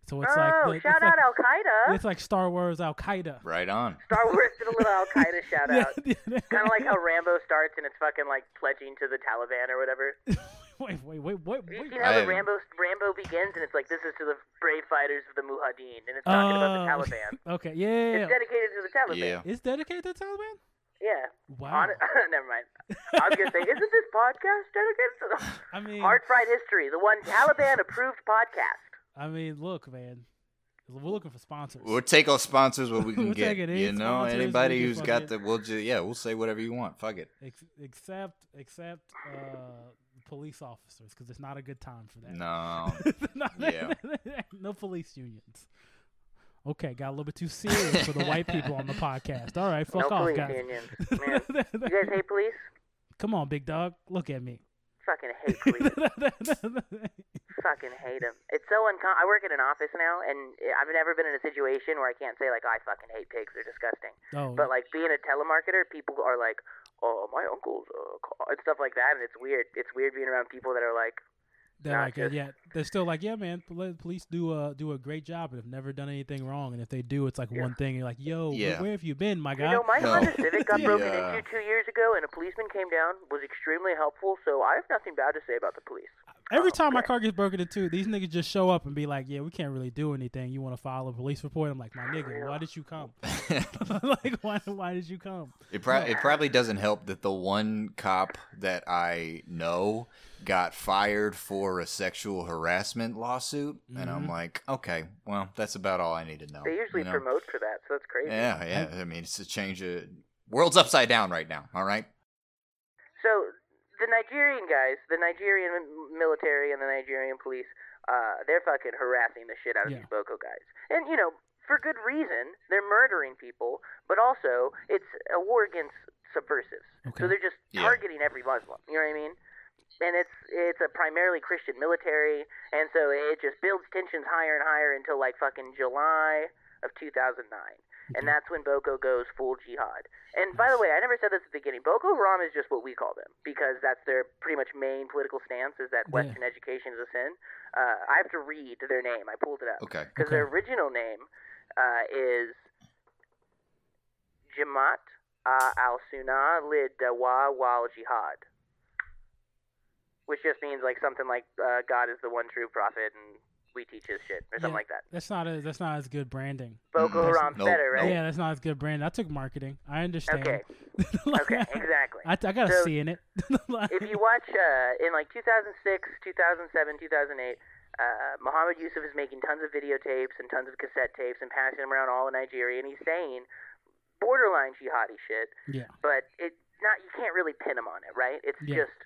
So it's oh, like the, shout it's out like, Al Qaeda. it's like Star Wars Al Qaeda. Right on. Star Wars did a little *laughs* Al Qaeda shout out. Yeah. Kind of like how Rambo starts and it's fucking like pledging to the Taliban or whatever. *laughs* *laughs* wait, wait, wait, wait, Have you wait. seen how the Rambo Rambo begins and it's like this is to the brave fighters of the Mujahideen and it's talking about the Oh, Taliban. *laughs* Okay, yeah, It's dedicated to the Taliban. Yeah. It's dedicated to the Taliban. Yeah. Wow. On, *laughs* never mind. I was gonna say, isn't this podcast dedicated to the I mean, Hard Fried History, the one Taliban approved podcast? I mean, look, man, we're looking for sponsors. We'll take our sponsors what we can We'll get. take it. Any You know, anybody who's got fucking- the, we'll just yeah, we'll say whatever you want. Fuck it. Ex- except, except uh, police officers, because it's not a good time for that. No. *laughs* Not- Yeah. *laughs* no police unions. Okay, got a little bit too serious for the white people on the podcast. All right, fuck no off, police guys. unions. *laughs* Man, you guys hate police? Come on, big dog, look at me. Fucking hate police. Fucking hate them. It's so uncom. I work in an office now, and I've never been in a situation where I can't say like oh, I fucking hate pigs. They're disgusting. oh, But like being a telemarketer, people are like, "Oh, my uncle's uh, car," and stuff like that, and it's weird. It's weird being around people that are like, they're not like, just- yeah, they're still like, yeah, man. Police do uh do a great job, and have never done anything wrong. And if they do, it's like Yeah. one thing. You're like, yo, Yeah. where have you been, my you guy? know, my No. Honda Civic got *laughs* broken Yeah. into two years ago, and a policeman came down, was extremely helpful. So I have nothing bad to say about the police. Every Oh, time my car gets broken into, these niggas just show up and be like, "Yeah, we can't really do anything. You want to file a police report?" I'm like, "My nigga, why did you come? *laughs* *laughs* like, why why did you come?" It, pro- it probably doesn't help that the one cop that I know got fired for a sexual harassment lawsuit, and I'm Mhm. like, okay, well, that's about all I need to know. They usually you know? promote for that, so that's crazy. Yeah, yeah. I mean, it's a change of world's upside down right now. All right. So the Nigerian guys, the Nigerian military and the Nigerian police, uh, they're fucking harassing the shit out of Yeah. these Boko guys, and you know for good reason. They're murdering people, but also it's a war against subversives. Okay. So they're just Yeah. targeting every Muslim. You know what I mean? And it's it's a primarily Christian military, and so it just builds tensions higher and higher until like fucking July of 2009, and that's when Boko goes full jihad. And by the way, I never said this at the beginning. Boko Haram is just what we call them because that's their pretty much main political stance is that Yeah. Western education is a sin. Uh, I have to read their name. I pulled it up Okay. because Okay. their original name uh, is Jamaat uh, al Sunnah lid Dawa wal Jihad, which just means like something like uh, God is the one true prophet and we teach his shit or something Yeah. like that. That's not a, that's not as good branding. Boko Mm, Haram's nope, better, right? Yeah, that's not as good branding. I took marketing. I understand. Okay. *laughs* Like, Okay, exactly. I, I got a So, C in it. *laughs* Like- if you watch uh, in like 2006, 2007, 2008, uh, Muhammad Yusuf is making tons of videotapes and tons of cassette tapes and passing them around all of Nigeria, and he's saying borderline jihadi shit, yeah, but it not you can't really pin him on it, right? It's Yeah. just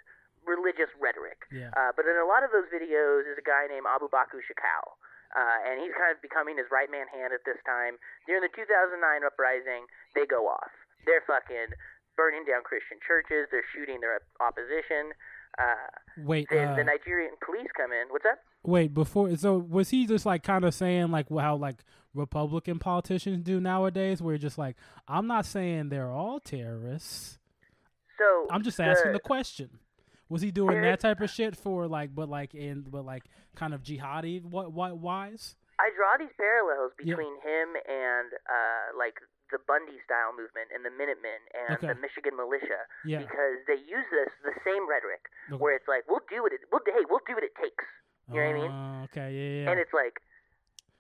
religious rhetoric. yeah. Uh, but in a lot of those videos is a guy named Abu Bakr Shekau. Uh, and he's kind of becoming his right man hand at this time. During the 2009 uprising, they go off. They're fucking burning down Christian churches. They're shooting their opposition. uh, Wait, the, uh, the Nigerian police come in. What's up? wait. Before, so was he just like kind of saying like how like Republican politicians do nowadays, where just like, I'm not saying they're all terrorists. So I'm just asking the the question. Was he doing that type of shit for like, but like in, but like kind of jihadi, what, what, wise? I draw these parallels Yeah. between him and uh, like the Bundy style movement and the Minutemen and Okay. the Michigan militia Yeah. because they use this the same rhetoric Okay. where it's like we'll do what it we'll hey we'll do what it takes you know what I mean Uh, Okay. Yeah. Yeah. and it's like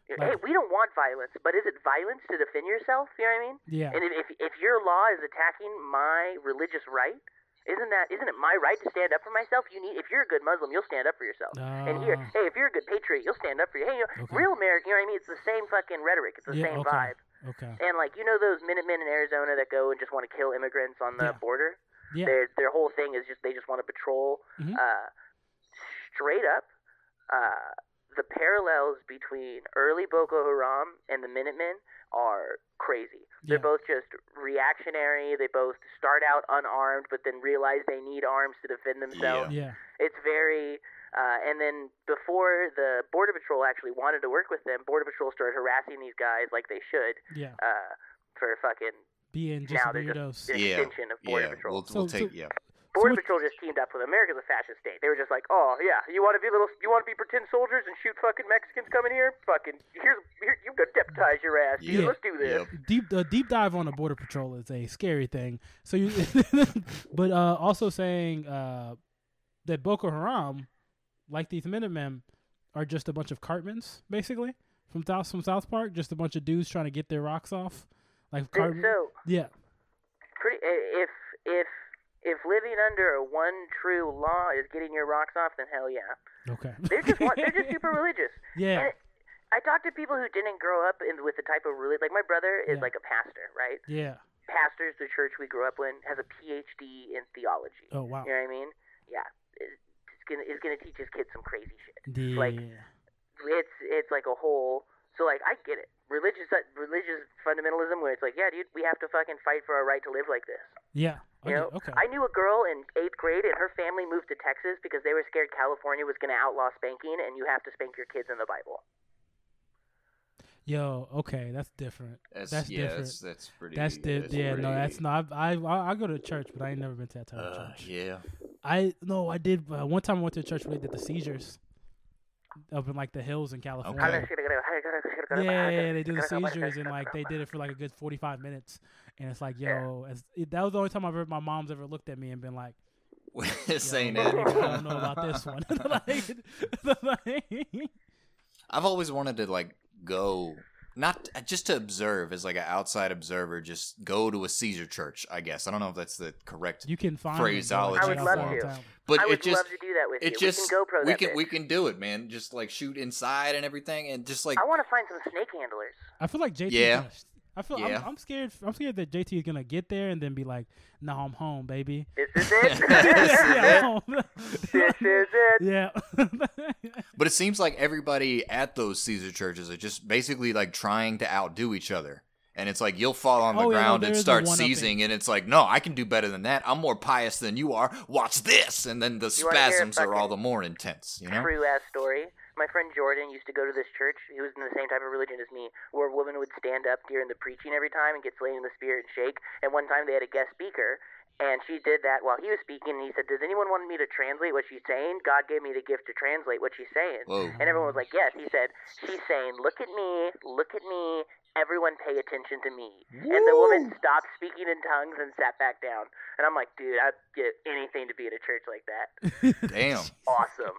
hey we don't want violence but is it violence to defend yourself you know what I mean yeah. and if, if your law is attacking my religious right isn't that isn't it my right to stand up for myself you need if you're a good Muslim you'll stand up for yourself and here Ah. hey if you're a good patriot you'll stand up for you hey you know, Okay. real American you know what I mean it's the same fucking rhetoric it's the Yeah, same okay. vibe Okay. and like you know those Minutemen in Arizona that go and just want to kill immigrants on the Yeah. border. Yeah. Their their whole thing is just they just want to patrol. Mhm. Uh, straight up, uh, the parallels between early Boko Haram and the Minutemen are crazy. They're both just reactionary. They both start out unarmed, but then realize they need arms to defend themselves. Yeah. It's very. Uh, and then before the Border Patrol actually wanted to work with them, Border Patrol started harassing these guys like they should Yeah. uh, for fucking Being just now they're weirdos. just an Yeah. extension of Border Yeah, Patrol. we'll, we'll take so- yeah. Border what- Patrol just teamed up with America's a fascist state. They were just like, oh yeah, you want to be little, you want to be pretend soldiers and shoot fucking Mexicans coming here? Fucking here's here you go deputize your ass, dude. Yeah. Let's do this. Yep. deep a deep dive on the border patrol is a scary thing. So you, *laughs* but uh, also saying uh, that Boko Haram, like these Minutemen, are just a bunch of Cartmans, basically from South from South Park, just a bunch of dudes trying to get their rocks off, like So, Cartman. so Yeah, pretty if if if living under a one true law is getting your rocks off, then hell yeah. okay. They're just they're just *laughs* super religious. yeah, And I talk to people who didn't grow up in with the type of religion. Like my brother is Yeah. like a pastor, right? yeah. Pastors, the church we grew up in, has a PhD in theology. Oh wow. You know what I mean? Yeah. It's gonna is gonna teach his kids some crazy shit. Yeah. like- It's it's like a whole. So like I get it. Religious religious fundamentalism where it's like, yeah, dude, we have to fucking fight for our right to live like this. yeah. You know, Okay. I knew a girl in eighth grade, and her family moved to Texas because they were scared California was going to outlaw spanking, and you have to spank your kids in the Bible. Yo, okay, that's different. That's, That's yeah, different. That's that's pretty. That's di- that's yeah, no, that's not. I, I I go to church, but I ain't never been to that type of Uh, church. yeah. I no, I did. Uh, one time I went to a church where they did the seizures up in like the hills in California. Okay. Yeah, yeah, they do the seizures and like they did it for like a good forty five minutes, and it's like, yo, as, it, that was the only time I've ever my mom's ever looked at me and been like, *laughs* yo, saying I don't know about this one. *laughs* like, *laughs* like- I've always wanted to like go, not just to observe as like an outside observer, just go to a Caesar church. I guess I don't know if that's the correct, you can find Phraseology I would love outside to. but I would it just love to do that with it you. just we can GoPro we can we can do it, man. Just like shoot inside and everything, and just like I want to find some snake handlers. I feel like JT. Yeah. Gonna, I feel Yeah. I'm, I'm scared. I'm scared that JT is gonna get there and then be like, "No, I'm home, baby." This is it. *laughs* This is yeah, it. This is it. *laughs* yeah. *laughs* But it seems like everybody at those Caesar churches are just basically like trying to outdo each other. And it's like you'll fall on the Oh, yeah, no, ground and start seizing, and it's like, no, I can do better than that. I'm more pious than you are. Watch this, and then the You wanna hear a spasms are all the more intense. You know? True ass story. My friend Jordan used to go to this church. He was in the same type of religion as me, where a woman would stand up during the preaching every time and get slain in the spirit and shake. And one time they had a guest speaker, and she did that while he was speaking. And he said, "Does anyone want me to translate what she's saying? God gave me the gift to translate what she's saying." Whoa. And everyone was like, "Yes." He said, "She's saying, look at me, look at me. Everyone pay attention to me." Woo. And the woman stopped speaking in tongues and sat back down. And I'm like, "Dude, I'd get anything to be at a church like that. *laughs* Damn. Awesome."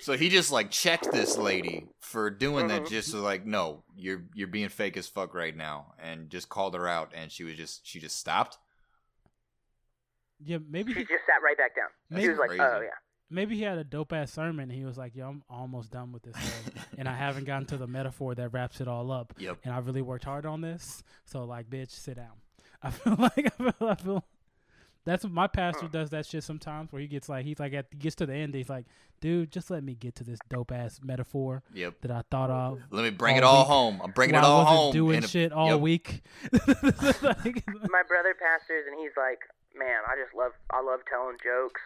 So he just like checked this lady for doing that, Mhm. just so like, no, you're you're being fake as fuck right now, and just called her out, and she was just she just stopped. yeah, maybe She he, just sat right back down. Maybe- she was like, Crazy. "Oh yeah." maybe he had a dope ass sermon. He was like, "Yo, I'm almost done with this, and I haven't gotten to the metaphor that wraps it all up. Yep. And I really worked hard on this. So like, bitch, sit down." I feel *laughs* like I feel, I feel that's what my pastor does that shit sometimes where he gets like he's like at gets to the end he's like, dude, just let me get to this dope ass metaphor Yep. that I thought of. Let me bring All it all week. home. I'm bringing while it all I wasn't home. doing a- shit all yep. week. *laughs* My brother pastors, and he's like, "Man, I just love, I love telling jokes.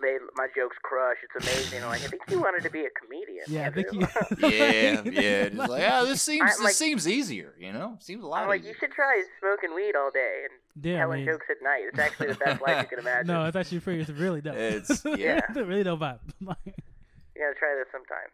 Made my jokes crush. It's amazing. I'm like, I think you wanted to be a comedian. Yeah, I think Andrew." *laughs* you. *laughs* Yeah, yeah. Just like, yeah, this seems I'm this like- seems easier. You know, seems a lot I'm like, you should try smoking weed all day and Yeah, I telling mean, jokes at night. It's actually the best life you can *laughs* imagine. no, it's actually pretty. It's really dope. It's- yeah. It's really dope vibe. You gotta try this sometime.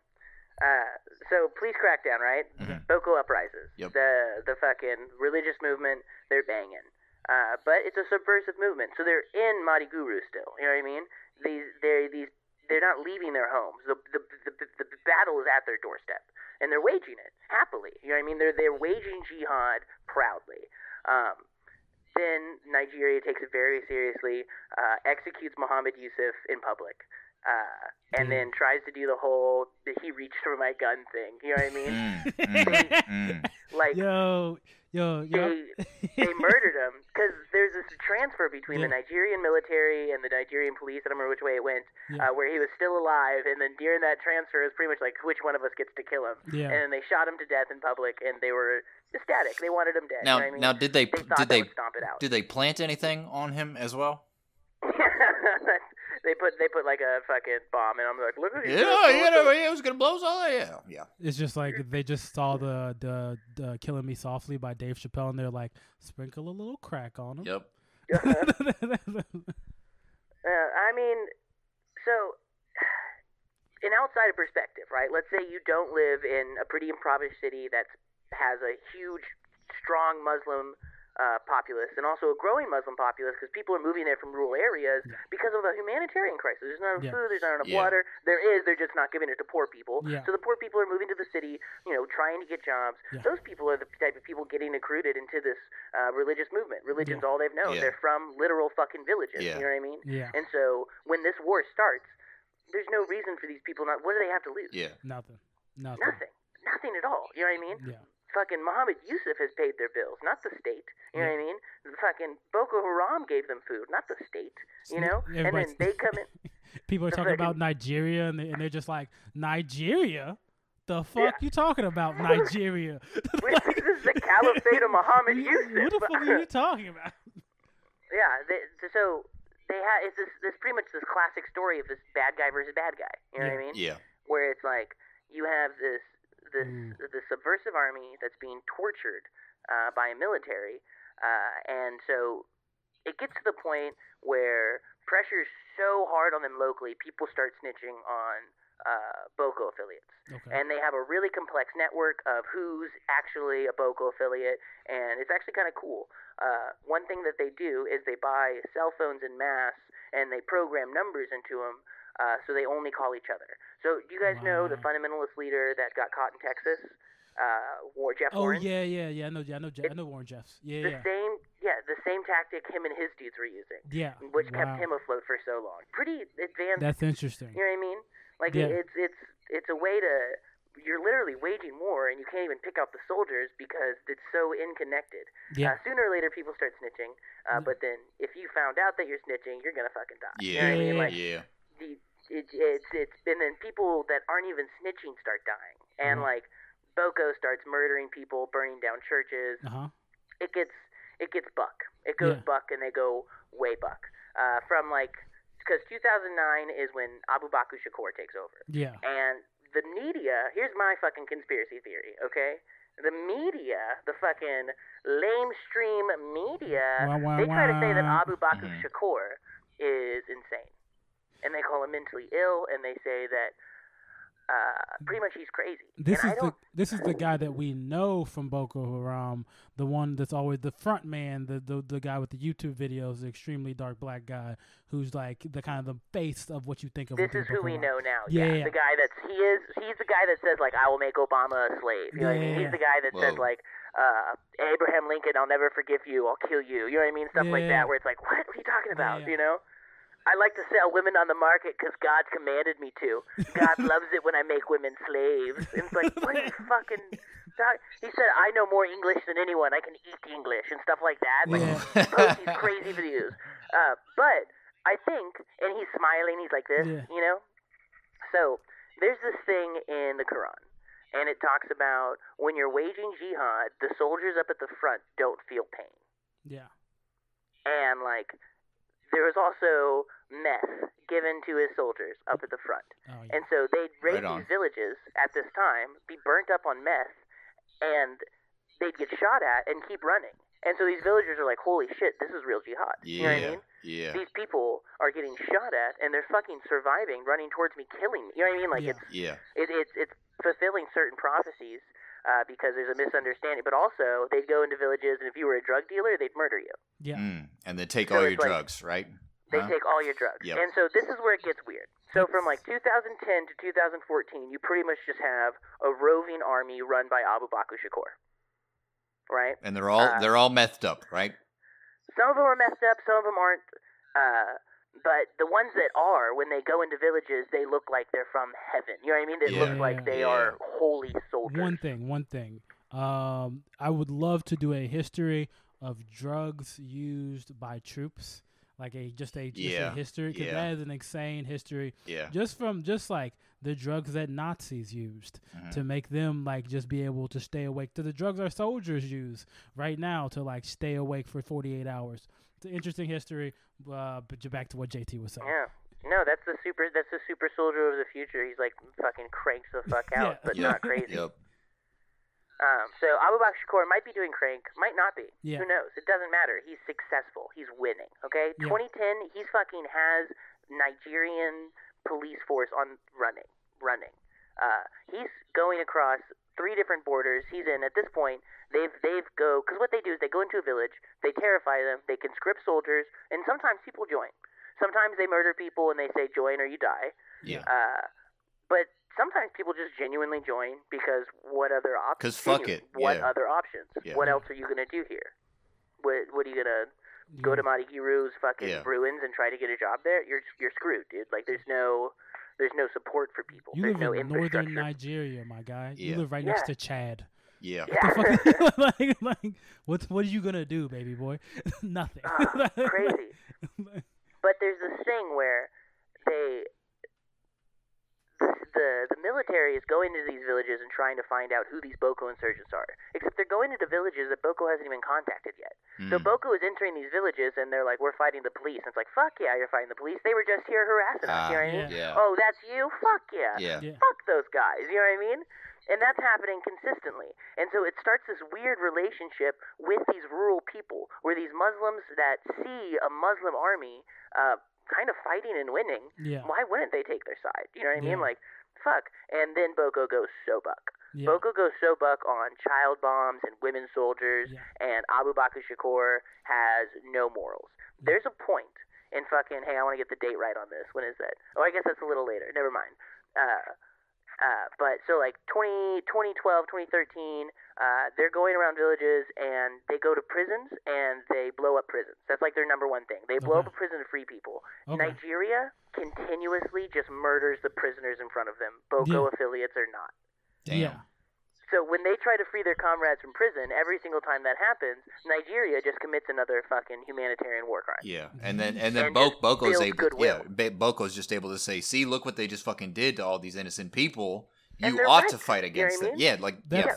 Uh, so police crackdown, right? Mhm. Boko uprises. Yep. The the fucking religious movement, they're banging. Uh, but it's a subversive movement, so they're in Maiduguri still. You know what I mean? These they're these they're not leaving their homes. The the, the the the battle is at their doorstep, and they're waging it happily. You know what I mean? They're they're waging jihad proudly. Um, then Nigeria takes it very seriously, uh, executes Muhammad Yusuf in public, uh, and then tries to do the whole he reached for my gun thing. You know what I mean? Mm, *laughs* mm, mm. Like yo, yo, yo. they they murdered him because there's this transfer between the Nigerian military and the Nigerian police. I don't remember which way it went, Yeah. uh, where he was still alive, and then during that transfer, it was pretty much like which one of us gets to kill him. Yeah. And then they shot him to death in public, and they were ecstatic. They wanted him dead. Now, you know I mean? now, did they they did that they stomp it out. did they plant anything on him as well? *laughs* *laughs* they put they put like a fucking bomb, and I'm like, look at Yeah, you. yeah, no, yeah, it was gonna blow us all. Yeah, yeah. It's just like they just saw the the, the "Killing Me Softly" by Dave Chappelle, and they're like, sprinkle a little crack on him. Yep. *laughs* *laughs* Uh, I mean, so an outside perspective, right? Let's say you don't live in a pretty impoverished city that has a huge, strong Muslim uh, populace and also a growing Muslim populace because people are moving there from rural areas because of the humanitarian crisis. There's not enough Yeah. food, there's not enough Yeah. water. There is, they're just not giving it to poor people. Yeah. So the poor people are moving to the city, you know, trying to get jobs. Yeah. Those people are the type of people getting recruited into this uh, religious movement. Religion's all they've known. Yeah. They're from literal fucking villages. Yeah. You know what I mean? yeah, And so when this war starts, there's no reason for these people not. What do they have to lose? Yeah. nothing, nothing. Nothing. Nothing at all. You know what I mean? Yeah, Fucking Muhammad Yusuf has paid their bills, not the state. You know what I mean? The fucking Boko Haram gave them food, not the state. You know? *laughs* And then they come in. *laughs* People are The talking about Nigeria, and, they, and they're just like, Nigeria. The fuck you talking about, *laughs* Nigeria? This is the caliphate of Muhammad Yusuf. What the fuck are you talking about? Yeah, they, so they have it's this this pretty much this classic story of this bad guy versus bad guy. You know what I mean? Yeah. Where it's like you have this this Mm. the subversive army that's being tortured uh, by a military, uh, and so it gets to the point where pressure's so hard on them locally, people start snitching on uh, Boko affiliates Okay. and they have a really complex network of who's actually a Boko affiliate, and it's actually kind of cool. Uh, one thing that they do is they buy cell phones in mass, and they program numbers into them, uh, so they only call each other. So, do you guys know the fundamentalist leader that got caught in Texas, uh, War Jeff oh Warren? yeah, yeah, yeah. I know, I know, Je- I know Warren Jeffs. Yeah, The yeah, same, yeah, the same tactic him and his dudes were using, yeah. which wow. kept him afloat for so long. Pretty advanced That's interesting. you know what I mean? Like Yeah. it's it's it's a way to you're literally waging war and you can't even pick out the soldiers because it's so inconnected. Yeah, Uh, sooner or later people start snitching, uh, Yeah. but then if you found out that you're snitching, you're gonna fucking die. You know Yeah. what I mean? Like Yeah. The it, it's it's and then people that aren't even snitching start dying, and Mhm. like Boko starts murdering people, burning down churches. uh huh. It gets it gets buck. It goes Yeah. buck, and they go way buck. Uh, from like because 2009 is when Abu Bakr Shekau takes over. Yeah, And the media, here's my fucking conspiracy theory, okay? The media, the fucking lamestream media, Wah, wah, they try to say that. Abu Bakr Mhm. Shekau is insane. And they call him mentally ill, and they say that uh, pretty much he's crazy. this and is the this is the guy that we know from Boko Haram, the one that's always the front man, the the, the guy with the YouTube videos, the extremely dark black guy, who's like the kind of the face of what you think of. this with is Boko who we Haram. know now. Yeah, Yeah, yeah. the guy that's he is. He's the guy that says like, "I will make Obama a slave." You know what I mean? Yeah. He's the guy that says like, uh, "Abraham Lincoln, I'll never forgive you. I'll kill you." You know what I mean? Stuff like that, where it's like, "What? What are you talking about?" Yeah. You know? I like to sell women on the market because God commanded me to. God *laughs* loves it when I make women slaves. And it's like, what are you *laughs* fucking? He said, "I know more English than anyone. I can eat English and stuff like that." Like, Yeah. he posts these *laughs* crazy videos. Uh, but I think, and he's smiling. He's like this, Yeah. you know. So there's this thing in the Quran, and it talks about when you're waging jihad, the soldiers up at the front don't feel pain, Yeah, and like there was also meth given to his soldiers up at the front. Oh, yeah. And so they'd raid Right these villages at this time, be burnt up on meth, and they'd get shot at and keep running. And so these villagers are like, holy shit, this is real jihad. Yeah. You know what I mean? Yeah. These people are getting shot at and they're fucking surviving, running towards me, killing me. You know what I mean? Like Yeah. it's Yeah. it, it's it's fulfilling certain prophecies uh, because there's a misunderstanding. But also, they'd go into villages, and if you were a drug dealer, they'd murder you. yeah. Mm. And then take So all your it's like- drugs, right? They Huh? take all your drugs. Yep. And so this is where it gets weird. So from like 2010 to 2014, you pretty much just have a roving army run by Abu Bakr Shekau. Right? And they're all Uh, they're all messed up, right? Some of them are messed up, some of them aren't. Uh, but the ones that are, when they go into villages, they look like they're from heaven. You know what I mean? They Yeah. look like they Yeah. are holy soldiers. One thing, one thing. Um, I would love to do a history of drugs used by troops, like a just a, just Yeah, a history, because yeah. that is an insane history. Yeah. Just from just like the drugs that Nazis used Mhm. to make them like just be able to stay awake. To the drugs our soldiers use right now to like stay awake for 48 hours. It's an interesting history. Uh, but j- back to what JT was saying. Yeah. No, that's the super. That's the super soldier of the future. He's like fucking cranks the fuck *laughs* out, Yeah. but Yep. not crazy. Yep. Um, so Abu Bakr Shekau might be doing crank, might not be. Yeah. Who knows? It doesn't matter. He's successful. He's winning. Okay. Yeah. 2010, he's fucking has Nigerian police force on running, running. Uh, he's going across three different borders. He's in at this point. They've they've go because what they do is they go into a village, they terrify them, they conscript soldiers, and sometimes people join. Sometimes they murder people and they say join or you die. Yeah. Uh, but sometimes people just genuinely join because what other options? 'Cause fuck it, What yeah. other options? Yeah. What else are you gonna do here? What What are you gonna go to Maiduguri's fucking Yeah. ruins and try to get a job there? You're you're screwed, dude. Like there's no there's no support for people. You there's live no in northern. Nigeria, my guy. You live right next to Chad. Yeah. What The fuck- *laughs* like, like, what's what are you gonna do, baby boy? *laughs* Nothing. Ah, crazy. *laughs* But there's this thing where they the, the the military is going into these villages and trying to find out who these Boko insurgents are. Except they're going into villages that Boko hasn't even contacted yet. So Mm. Boko is entering these villages and they're like, "We're fighting the police." And it's like, "Fuck yeah, you're fighting the police. They were just here harassing us." Ah, you know what I mean? yeah. Oh, that's you? Fuck yeah. Yeah. Yeah. Fuck those guys. You know what I mean? And that's happening consistently. And so it starts this weird relationship with these rural people where these Muslims that see a Muslim army uh, kind of fighting and winning, Yeah. why wouldn't they take their side? You know what I mean? Yeah. Like, fuck. And then Boko goes so buck. Yeah. Boko goes so buck on child bombs and women soldiers, Yeah. and Abu Bakr Shekau has no morals. There's a point in fucking, hey, I want to get the date right on this. When is that? Oh, I guess that's a little later. Never mind. Uh, uh, but so like 20, 2012, 2013, uh, they're going around villages and they go to prisons and they blow up prisons. That's like their number one thing. They blow Okay. up a prison to free people. Okay. Nigeria continuously just murders the prisoners in front of them, Boko Yeah. affiliates or not. Damn. Yeah. So when they try to free their comrades from prison, every single time that happens, Nigeria just commits another fucking humanitarian war crime. Yeah, and then and then And Bo- just Boko's able, goodwill. yeah, Ba- Boko's just able to say, "See, look what they just fucking did to all these innocent people. You ought right. to fight You know what against I them." mean? Yeah, like yeah,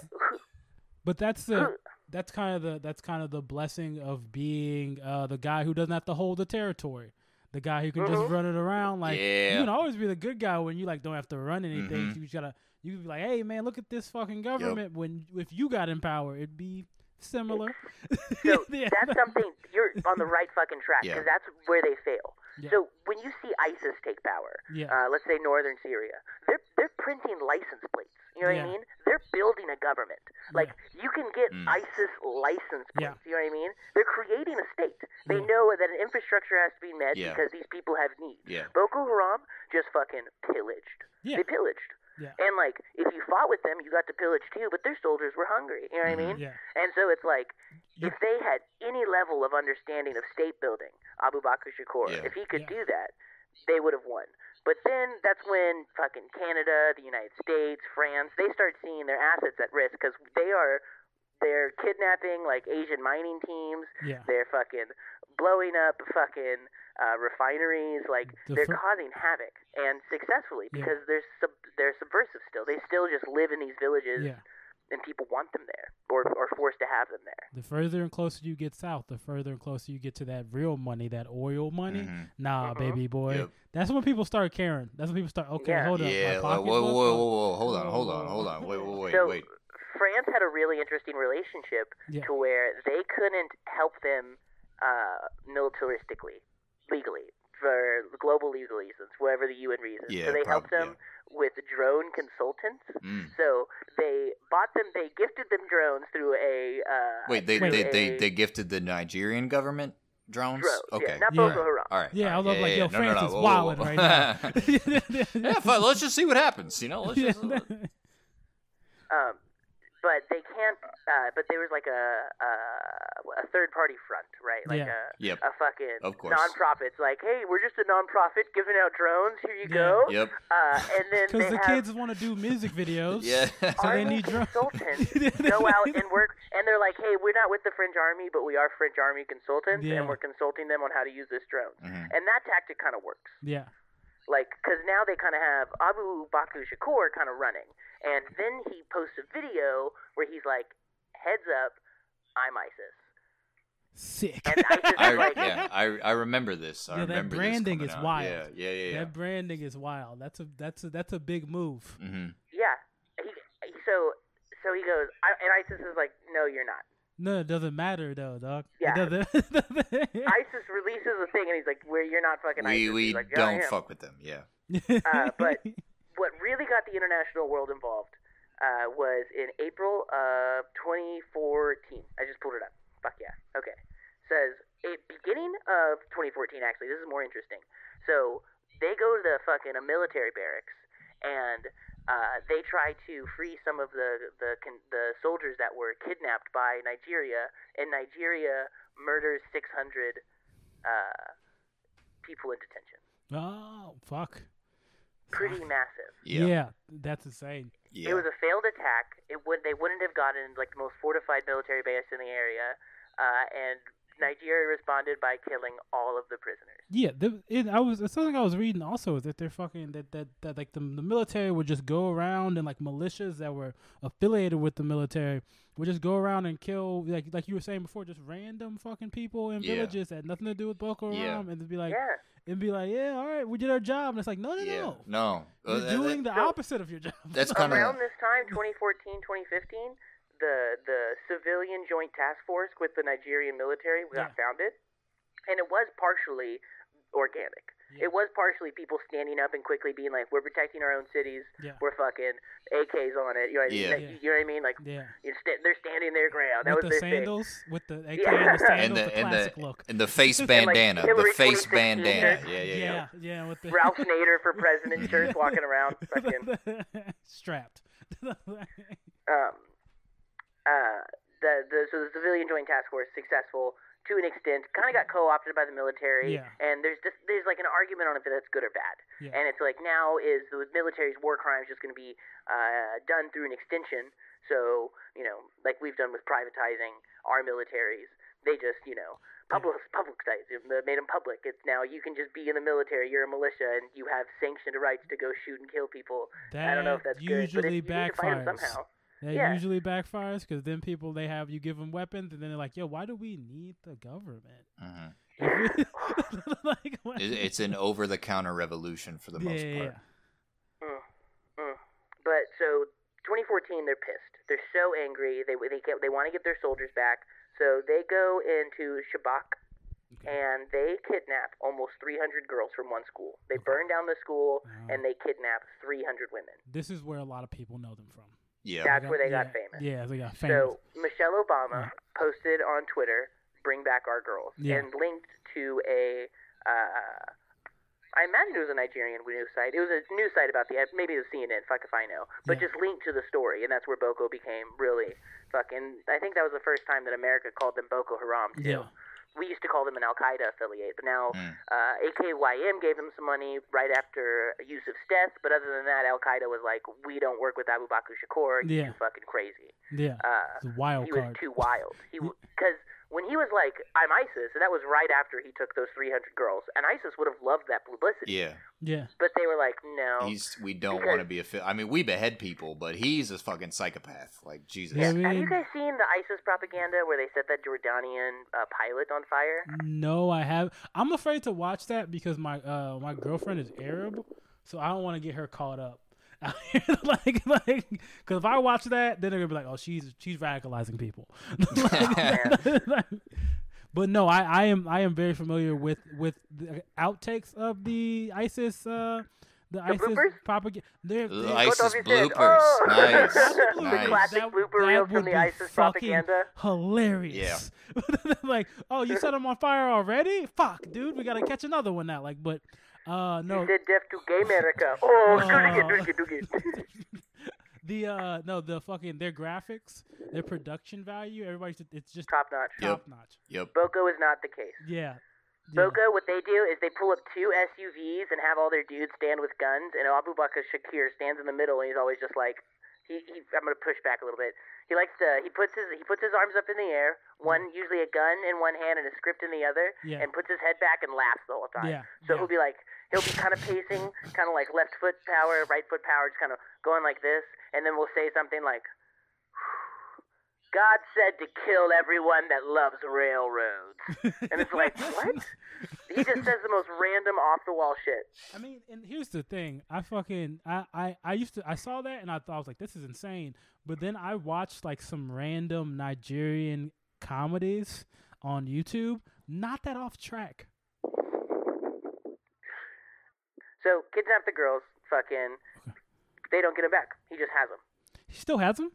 But that's the that's kind of the that's kind of the blessing of being uh, the guy who doesn't have to hold the territory. The guy who can just Mhm. run it around like Yeah. you can always be the good guy when you like don't have to run anything. Mhm. You just gotta you can be like, hey man, look at this fucking government. When if you got in power, it'd be similar. *laughs* So Yeah. that's something you're on the right fucking track Yeah. because that's where they fail. Yeah. So when you see ISIS take power, Yeah. uh, let's say northern Syria, they're they're printing license plates. You know what Yeah. I mean? They're building a government. Like you can get Mm. ISIS license plates. Yeah. You know what I mean? They're creating a state. They Yeah. know that an infrastructure has to be met Yeah. because these people have needs. yeah, Boko Haram just fucking pillaged. Yeah. They pillaged. Yeah. And like, if you fought with them, you got to pillage too. But their soldiers were hungry. You know what I mean? Mm-hmm. yeah. And so it's like, You- if they had any level of understanding of state building, Abu Bakr Shekau, Yeah. if he could Yeah. do that, they would have won. But then that's when fucking Canada, the United States, France, they start seeing their assets at risk because they are they're kidnapping like Asian mining teams. Yeah. They're fucking blowing up fucking uh, refineries. Like The they're fir- causing havoc and successfully Yeah. because they're sub- they're subversive still. They still just live in these villages Yeah. and people want them there or or forced to have them there. The further and closer you get south, the further and closer you get to that real money, that oil money. Mhm. Nah, Mhm. baby boy. Yep. That's when people start caring. That's when people start. Okay, Yeah. hold up. Yeah, like, whoa, whoa, whoa, whoa, whoa, hold on, hold on, hold on, wait, wait, wait, so wait. France had a really interesting relationship Yeah. to where they couldn't help them uh, militaristically, legally, for global legal reasons, whatever the UN reasons. Yeah, so they prob- helped them with drone consultants. Mm. So they bought them, they gifted them drones through a. Uh, Wait, they, through they, a they, they gifted the Nigerian government drones? drone. Okay. Yeah, not Yeah. Boko Haram. All right. Yeah, I all was right. like, yo, no, no, France no, is whoa, whoa, wilding whoa. right now. *laughs* *laughs* yeah, fine. Let's just see what happens. You know, let's just. *laughs* Um, but they can't. Uh, but there was like a a, a third party front, right? Like Yeah. a Yep. a fucking Of course. non-profits. Like, hey, we're just a non-profit giving out drones. Here you Yeah. go. Yep. Uh, and then *laughs* Because the have kids want to do music videos. Yeah. So they need drones. consultants *laughs* go out and work, and they're like, hey, we're not with the French army, but we are French army consultants, Yeah. and we're consulting them on how to use this drone. Mhm. And that tactic kind of works. Yeah. Like because now they kind of have Abu Bakr Shekau kind of running, and then he posts a video where he's like, "Heads up, I'm ISIS." Sick. And ISIS I, *laughs* like, yeah, I, I remember this. I Yeah, that branding this is coming wild. Yeah, yeah, yeah. yeah. That branding is wild. That's a that's a that's a big move. hmm yeah. He, he so so he goes, I, and ISIS is like, "No, you're not." No, it doesn't matter though, dog. Yeah. *laughs* It doesn't. ISIS releases a thing, and he's like, "Where you're not fucking We ISIS." we He's like, "Yeah, I don't fuck with them. Yeah. *laughs* Uh, but what really got the international world involved uh, was in April of 2014. I just pulled it up. Fuck yeah. Okay. Says a beginning of 2014. Actually, this is more interesting. So they go to the fucking a military barracks and uh, they try to free some of the the the soldiers that were kidnapped by Nigeria, and Nigeria murders 600 uh, people in detention. oh fuck. Pretty massive. Yeah. Yeah, that's insane. Yeah. It was a failed attack. It would they wouldn't have gotten like the most fortified military base in the area, uh, and Nigeria responded by killing all of the prisoners. Yeah, the, it, I was something I was reading also is that they're fucking that that, that like the the military would just go around and like militias that were affiliated with the military would just go around and kill like like you were saying before, just random fucking people in Yeah. villages that had nothing to do with Boko Yeah. Haram, and it'd be like yeah, it'd be like yeah, all right, we did our job, and it's like no, no, yeah. no, No. you're Uh, that- doing the so- opposite of your job. That's *laughs* kind around of. this time, 2014, 2015, the the civilian joint task force with the Nigerian military got Yeah. founded, and it was partially organic. Yeah. It was partially people standing up and quickly being like, "We're protecting our own cities. Yeah. We're fucking AKs on it." You know what I mean? Yeah. Like, Yeah. You know what I mean? Like yeah, you're sta- they're standing their ground. That with was the their thing. sandals, with the AK Yeah. and the and sandals, the the, and the look. and the face *laughs* And, like, bandana, the face 2016 bandana. shirts. Yeah, yeah, yeah. yeah, yeah, with the Ralph Nader for *laughs* president shirts walking around. *laughs* Fucking strapped. um, uh, the the so the civilian joint task force successful to an extent, kind of got co-opted by the military, Yeah. and there's just there's like an argument on if that's good or bad, Yeah. and it's like now is the military's war crimes just going to be uh, done through an extension? So you know, like we've done with privatizing our militaries, they just you know public publicized it, made them public. It's now you can just be in the military, you're a militia, and you have sanctioned rights to go shoot and kill people. that I don't know if That that's good, but usually it, you need to fight 'em backfires. somehow. That Yeah. usually backfires because then people they have you give them weapons and then they're like, yo, why do we need the government? Mhm. *laughs* Like, *laughs* It's an over-the-counter revolution for the yeah, most yeah, part. yeah. Mm, mm. But so 2014, they're pissed. They're so angry. They they get, they want to get their soldiers back. So they go into Chibok Okay. and they kidnap almost 300 girls from one school. They burn down the school Wow. and they kidnap 300 women. This is where a lot of people know them from. Yeah. That's where they yeah, got famous. Yeah, they got famous. So Michelle Obama posted on Twitter, "Bring back our girls," Yeah. and linked to a. Uh, I imagine it was a Nigerian news site. It was a news site about the maybe it was CNN. Fuck if I know, but Yeah. just linked to the story, and that's where Boko became really fucking. I think that was the first time that America called them Boko Haram too. yeah, We used to call them an Al Qaeda affiliate, but now Mm. uh, AQIM gave them some money right after Yusuf's death. But other than that, Al Qaeda was like, "We don't work with Abu Bakr Shekau. You're Yeah. too fucking crazy." yeah. Uh, It's a wild he was too wild. He because when he was like, "I'm ISIS," and that was right after he took those 300 girls, and ISIS would have loved that publicity. Yeah, Yeah. But they were like, "No." he's we don't want to be a. Fi- I mean, we behead people, but he's a fucking psychopath. Like Jesus. Yeah, I Have you guys seen the ISIS propaganda where they set that Jordanian uh, pilot on fire? No, I have. I'm afraid to watch that because my uh my girlfriend is Arab, so I don't want to get her caught up. *laughs* like, like, because if I watch that, then they're gonna be like, "Oh, she's she's radicalizing people." *laughs* Like- *laughs* but no, I, I am I am very familiar with with the outtakes of the ISIS uh the, ISIS bloopers? propaganda. They're, The they're- ISIS Go the bloopers. Oh! Nice. the Nice. classic That- blooper that reel from the ISIS propaganda. hilarious. like, oh, you set them on fire already? Fuck, dude, we gotta catch another one now. Like, but uh, no, He said death to gay America. *laughs* Oh, Uh, do it, do it, do it. the uh, no, the fucking their graphics, their production value, everybody's it's just Top notch. Yep. top notch. Yep. Boko is not the case. Yeah. yeah. Boko, what they do is they pull up two SUVs and have all their dudes stand with guns, and Abu Bakr Shekau stands in the middle, and he's always just like, he, he I'm gonna push back a little bit. He likes to he puts his he puts his arms up in the air, one usually a gun in one hand and a script in the other, Yeah. and puts his head back and laughs the whole time. Yeah, So yeah. he'll be like he'll be kind of pacing, kind of like left foot power, right foot power, just kind of going like this, and then we'll say something like. God said to kill everyone that loves railroads. And it's like, *laughs* what? He just says the most random off the wall shit. I mean, and here's the thing. I fucking I, I I used to I saw that and I thought I was like, this is insane. But then I watched like some random Nigerian comedies on YouTube. Not that off track. So kidnap the girls, fucking. *laughs* They don't get him back. He just has them. He still has them.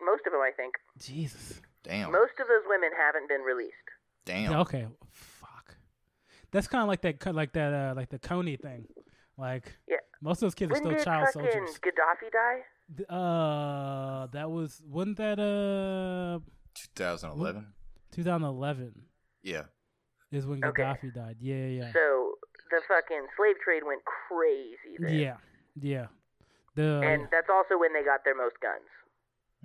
Most of them, I think. Jesus. Damn. Most of those women haven't been released. Damn. Yeah, okay. Fuck. That's kind of like that, like that, uh, like the Kony thing. Like Yeah. most of those kids are When still did child fucking soldiers. Gaddafi die? Uh, that was wasn't that uh 2011. 2011 Yeah. is when Okay. Gaddafi died. Yeah, yeah, So the fucking slave trade went crazy yeah, yeah, yeah. The And that's also when they got their most guns.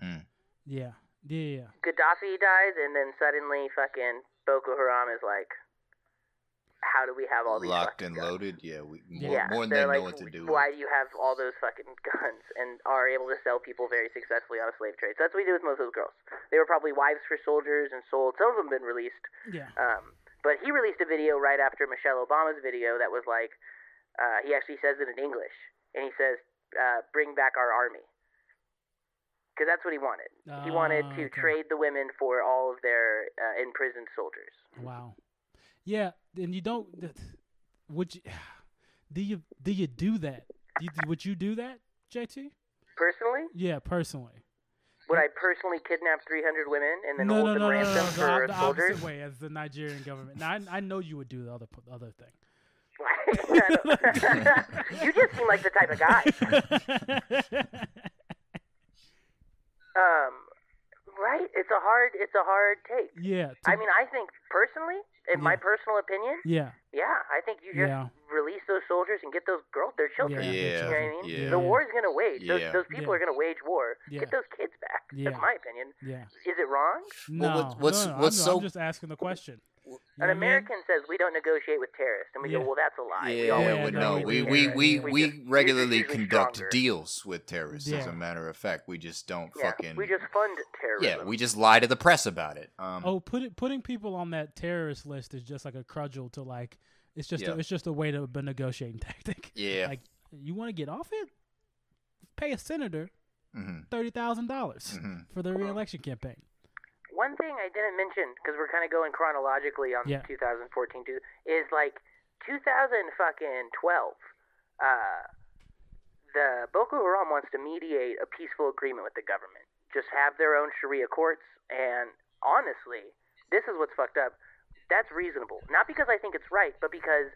Mm. yeah, yeah, yeah. Gaddafi dies, and then suddenly fucking Boko Haram is like, how do we have all these Locked and guns? loaded. Yeah. We, more, yeah, more than they're like, know what to do. why do you have all those fucking *laughs* guns and are able to sell people very successfully on a slave trade? So that's what we do with most of those girls. They were probably wives for soldiers and sold. Some of them been released. Yeah. Um, but he released a video right after Michelle Obama's video that was like, uh, he actually says it in English, and he says, uh, "Bring back our army," because that's what he wanted. he wanted Ah, to okay. trade the women for all of their uh, imprisoned soldiers. Wow. Yeah, and you don't. Would you? *sighs* Do you do you do that? Do you, would you do that, JT? Personally, Yeah, personally. Would I personally kidnap 300 women and then no, hold no, them no, no, no, ransom no, for the, soldiers? opposite way as the Nigerian government. Now, I, I know you would do the other other thing. *laughs* *laughs* you just seem like the type of guy. *laughs* Um, right? It's a hard. It's a hard take. yeah. I mean, I think personally, in my personal opinion, yeah. yeah, I think you just Yeah. Release those soldiers and get those girls their children. Yeah, Yeah. You know what I mean? Yeah. The war is going to wage. Those, Yeah. those people Yeah. are going to wage war. Yeah. Get those kids back. Yeah. That's my opinion. Yeah. Is it wrong? No. Well, what- what's- no, no, what's I'm, so- I'm just asking the question. You know An what I mean? American says we don't negotiate with terrorists, and we Yeah. go, well, that's a lie. we Yeah, always Yeah, we no, know. we We we we. We we just- regularly conduct stronger. deals with terrorists. As a matter of fact, we just don't Yeah, fucking. we just fund terrorism. yeah, we just lie to the press about it. Um, Oh, put it, putting people on that terrorist list is just like a cudgel to like. It's just Yeah. a, it's just a way to a negotiating *laughs* tactic. yeah. Like you want to get off it, pay a senator hmm thirty thousand dollars hmm for the reelection campaign. One thing I didn't mention because we're kind of going chronologically on Yeah. 2014 too is like 2000 fucking 12. Uh, the Boko Haram wants to mediate a peaceful agreement with the government. Just have their own Sharia courts, and honestly, this is what's fucked up. That's reasonable. Not because I think it's right, but because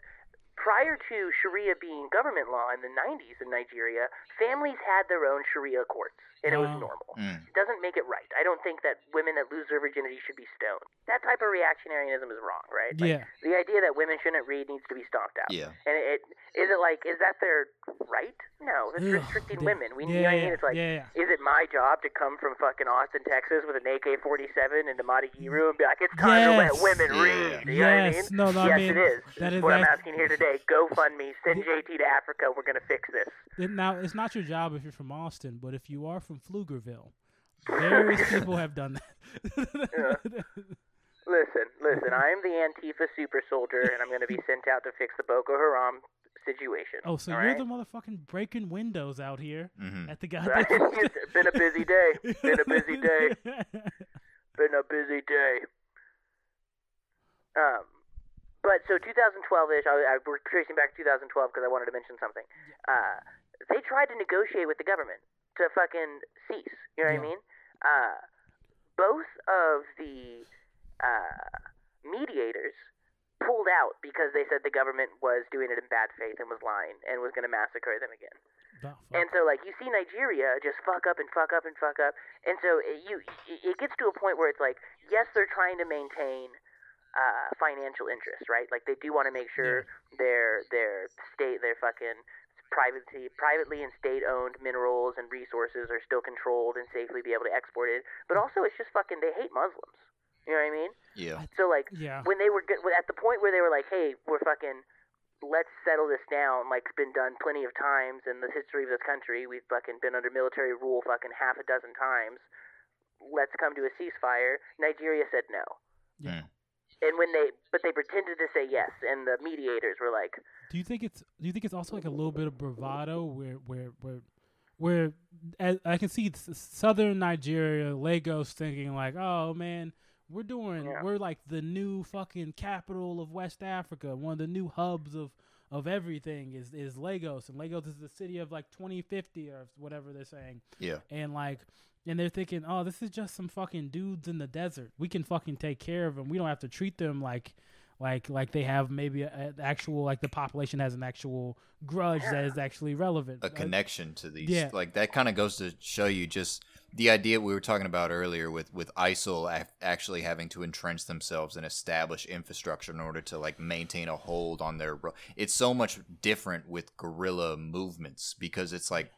prior to Sharia being government law in the 90s in Nigeria, families had their own Sharia courts, and it was normal. Mm. It doesn't make it right. I don't think that women that lose their virginity should be stoned. That type of reactionaryism is wrong, right? Like, Yeah. The idea that women shouldn't read needs to be stomped out. Yeah. And it is it like is that their right? No, it's Ugh, restricting they- women. We yeah, you know what I mean? It's like yeah, is it my job to come from fucking Austin, Texas with an AK forty seven into Maiduguri and be like, It's time to let women Yeah. read. You know what I mean? Yes. No, no, I yes, mean, it is. That is This is what I'm asking here today. GoFundMe, send JT to Africa, we're gonna fix this. Then Now, it's not your job if you're from Austin, but if you are from Pflugerville, various people have done that. Listen, listen, I am the Antifa super soldier and I'm gonna be sent out to fix the Boko Haram situation. oh, so you're right? the motherfucking breaking windows out here hmm at the Right? goddamn. it's *laughs* been a busy day. Been a busy day. *laughs* Been a busy day. Um, but so 2012ish, I, I we're tracing back to 2012 because I wanted to mention something. Uh, they tried to negotiate with the government to fucking cease. You know what I mean? Uh, both of the uh, mediators pulled out because they said the government was doing it in bad faith and was lying and was going to massacre them again. And so, like, you see Nigeria just fuck up and fuck up and fuck up, and so it, you it gets to a point where it's like, yes, they're trying to maintain uh, financial interests, right? Like, they do want to make sure their their state, their fucking privately privately and state owned minerals and resources are still controlled and safely be able to export it. But also, it's just fucking they hate Muslims. You know what I mean? Yeah. So like yeah. when they were good, at the point where they were like, "Hey, we're fucking, let's settle this down." Like it's been done plenty of times in the history of this country. We've fucking been under military rule fucking half a dozen times. Let's come to a ceasefire. Nigeria said no. Yeah. Hmm. And when they, but they pretended to say yes, and the mediators were like, Do you think it's do you think it's also like a little bit of bravado where where where where as, I can see southern Nigeria, Lagos thinking like, "Oh man, we're doing Yeah. we're like the new fucking capital of West Africa. One of the new hubs of of everything is is Lagos, and Lagos is the city of like 2050 or whatever they're saying." Yeah. and like and they're thinking oh this is just some fucking dudes in the desert we can fucking take care of them we don't have to treat them like like like they have maybe an actual like the population has an actual grudge that is actually relevant a connection to these. yeah. Like that kind of goes to show you just the idea we were talking about earlier with with ISIL actually having to entrench themselves and establish infrastructure in order to like maintain a hold on their. ro- It's so much different with guerrilla movements because it's like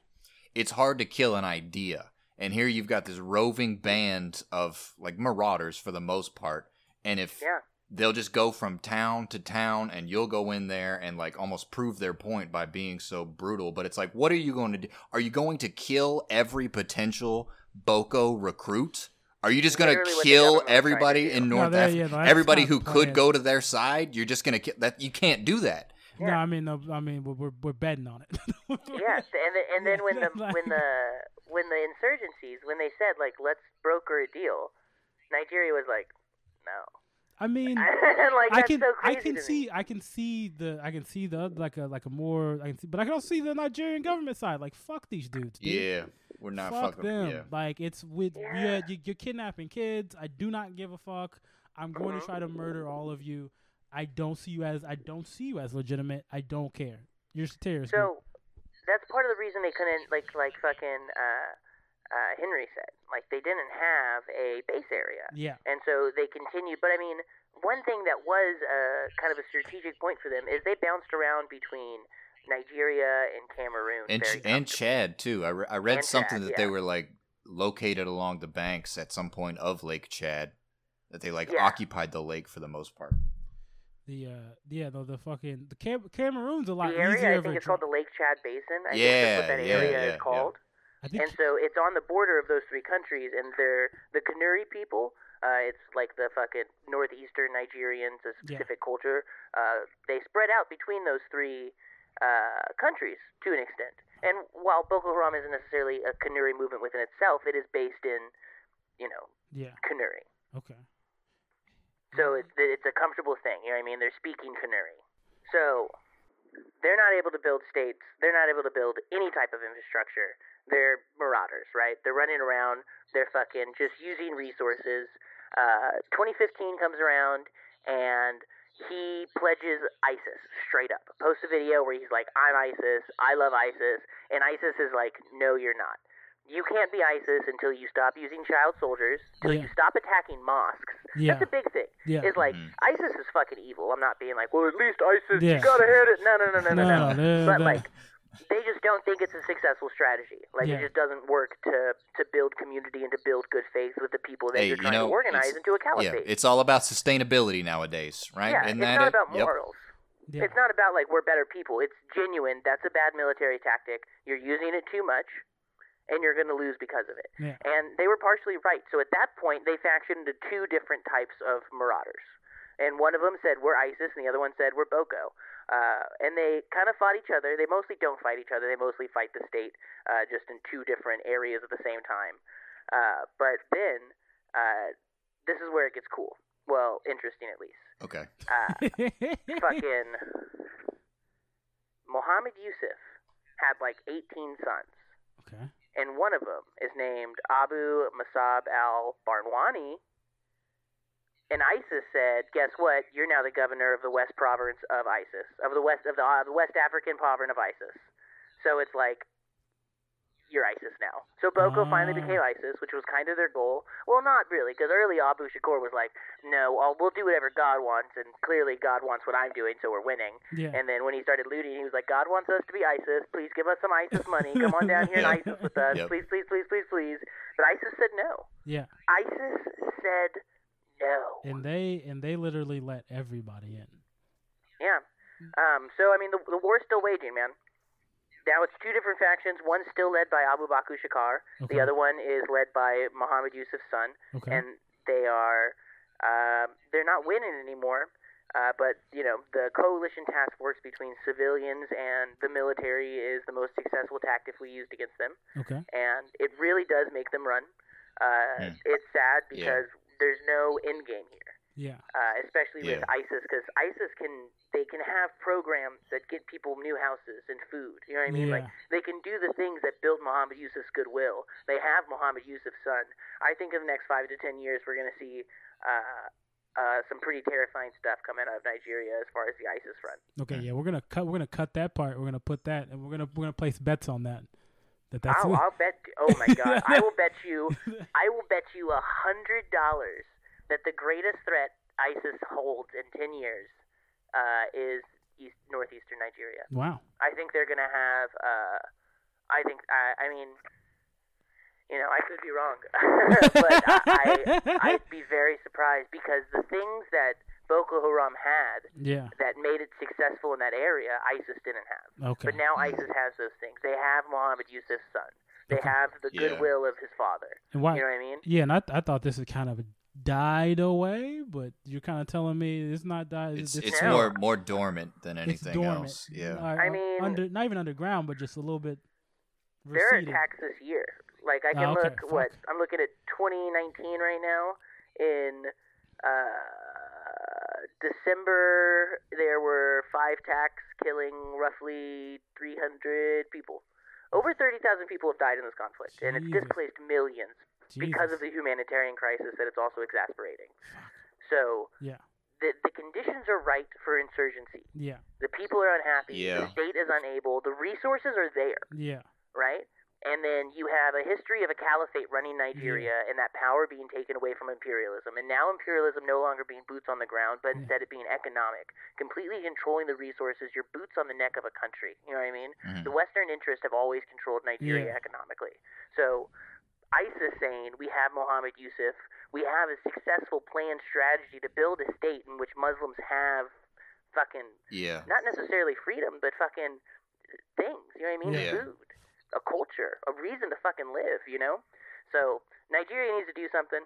it's hard to kill an idea. And here you've got this roving band of like marauders for the most part. And if "Yeah, they'll just go from town to town and you'll go in there and like almost prove their point by being so brutal. But it's like what are you going to do? Are you going to kill every potential boko recruit? Are you just going to Literally what the kill government was trying to everybody in north that- africa yeah, everybody who could go to their side? You're just going to kill that you can't do that. No i mean no, i mean we're, we're, we're betting on it. Yes." And then, and then when *laughs* the when the when the insurgencies when they said like, "Let's broker a deal," Nigeria was like, "No." i mean *laughs* like I that's can so I can see me. I can see the I can see the like a like a more I can see but I can also see the Nigerian government side like fuck these dudes dude. yeah we're not fuck fucking them. yeah Like it's with Yeah. yeah, you, you're kidnapping kids. I do not give a fuck. I'm going to mm-hmm. try to murder all of you. I don't see you as I don't see you as legitimate. I don't care. You're a terrorist. dude. So that's part of the reason they couldn't like like fucking uh, uh, Henry said like they didn't have a base area, yeah, and so they continued. But I mean, one thing that was uh, kind of a strategic point for them is they bounced around between Nigeria and Cameroon. and, Ch- and chad too i, re- I read And something Chad, that they were like located along the banks at some point of lake chad that they like Yeah. occupied the lake for the most part the uh yeah the the fucking the Cam- Cameroon's a lot the area easier. I of think it's dri- called the Lake Chad Basin. I think Yeah, that's what that yeah, area yeah, is called. I think And so it's on the border of those three countries, and they're the Kanuri people. Uh, it's like the fucking northeastern Nigerians, a specific culture. Uh, they spread out between those three uh, countries to an extent. And while Boko Haram isn't necessarily a Kanuri movement within itself, it is based in, you know, yeah Kanuri. okay So it's it's a comfortable thing. You know what I mean? They're speaking Kanuri. So they're not able to build states. They're not able to build any type of infrastructure. They're marauders, right? They're running around. They're fucking just using resources. Uh, 2015 comes around, and he pledges ISIS straight up. Posts a video where he's like, "I'm ISIS. I love ISIS," and ISIS is like, "No, you're not. You can't be ISIS until you stop using child soldiers, until Yeah. you stop attacking mosques." Yeah. That's a big thing. Yeah. It's like Mhm. ISIS is fucking evil. I'm not being like, well, at least ISIS, Yeah. you gotta hit it. No, no, no, no, no, no. No, no, But no. like, they just don't think it's a successful strategy. Like, Yeah. it just doesn't work to to build community and to build good faith with the people that Hey, you're you trying know, to organize into a caliphate. Yeah, it's all about sustainability nowadays, right? yeah, Isn't it's that not it? about Yep. morals. Yeah. It's not about like we're better people. It's genuine. That's a bad military tactic. You're using it too much, and you're going to lose because of it. Yeah. And they were partially right. So at that point, they factioned into two different types of marauders. And one of them said we're ISIS, and the other one said we're Boko. Uh, and they kind of fought each other. They mostly don't fight each other. They mostly fight the state, uh, just in two different areas at the same time. Uh, but then, uh, this is where it gets cool. Well, interesting at least. Okay. Uh, *laughs* fucking Mohammed Yusuf had like 18 sons, okay. And one of them is named Abu Musab al Barnawi. And ISIS said, "Guess what? You're now the governor of the West Province of ISIS, of the West of the, uh, the West African Province of ISIS." So it's like you're ISIS now. So Boko finally Ah. became ISIS, which was kind of their goal. Well, not really, because early Abu Shekau was like, "No, I'll, we'll do whatever God wants," and clearly God wants what I'm doing, so we're winning. Yeah. And then when he started looting, he was like, "God wants us to be ISIS. Please give us some ISIS money. *laughs* Come on down here and ISIS with us. Yep. Please, please, please, please, please." But ISIS said no. yeah. ISIS said no. And they and they literally let everybody in. Yeah. Um. So I mean, the the war's still waging, man. Now it's two different factions. One's still led by Abu Bakr Shekau. Okay. The other one is led by Muhammad Yusuf's son, Okay. and they are uh, they're not winning anymore. Uh, but you know, the coalition task force between civilians and the military is the most successful tactic we used against them, okay. and it really does make them run. Uh, Hmm. It's sad Yeah. because there's no end game here Yeah. uh, especially with ISIS, because ISIS can they can have programs that get people new houses and food. You know what I mean? Like they can do the things that build Muhammad Yusuf's goodwill. They have Muhammad Yusuf's son. I think in the next five to ten years, we're going to see uh, uh, some pretty terrifying stuff coming out of Nigeria as far as the ISIS front. Okay. Yeah. We're gonna cut. We're gonna cut that part. We're gonna put that, and we're gonna we're gonna place bets on that. That that's I'll, I'll bet. Oh my *laughs* God! I will bet you. I will bet you a hundred dollars that the greatest threat ISIS holds in ten years uh, is east northeastern Nigeria. wow. I think they're gonna have. Uh, I think. I, I mean, you know, I could be wrong, *laughs* but I, I *laughs* I'd be very surprised because the things that Boko Haram had yeah. that made it successful in that area, ISIS didn't have. Okay. But now ISIS has those things. They have Muhammad Yusuf's son. They Okay. have the Yeah. goodwill of his father. and why? You know what I mean? Yeah, and I I thought this is kind of died away, but you're kind of telling me it's not died. It's it's, it's more more dormant than it's anything dormant. else. Yeah. I uh, mean- under not even underground, but just a little bit. There are receded. attacks this year. Like I can Oh, okay. look what I'm looking at 2019 right now. In uh, December, there were five attacks killing roughly 300 people. Over 30,000 people have died in this conflict, and it's displaced millions because of the humanitarian crisis that it's also exasperating. So Yeah. the the conditions are right for insurgency. Yeah. The people are unhappy. Yeah. The state is unable. The resources are there, Yeah. right? And then you have a history of a caliphate running Nigeria and that power being taken away from imperialism. And now imperialism no longer being boots on the ground, but Yeah. instead it being economic, completely controlling the resources. Your boots on the neck of a country. You know what I mean? Mhm. The Western interests have always controlled Nigeria Yeah. economically. So ISIS saying we have Mohammed Yusuf, we have a successful planned strategy to build a state in which Muslims have fucking Yeah. not necessarily freedom, but fucking things. You know what I mean? Yeah. Food, a culture, a reason to fucking live. You know. So Nigeria needs to do something.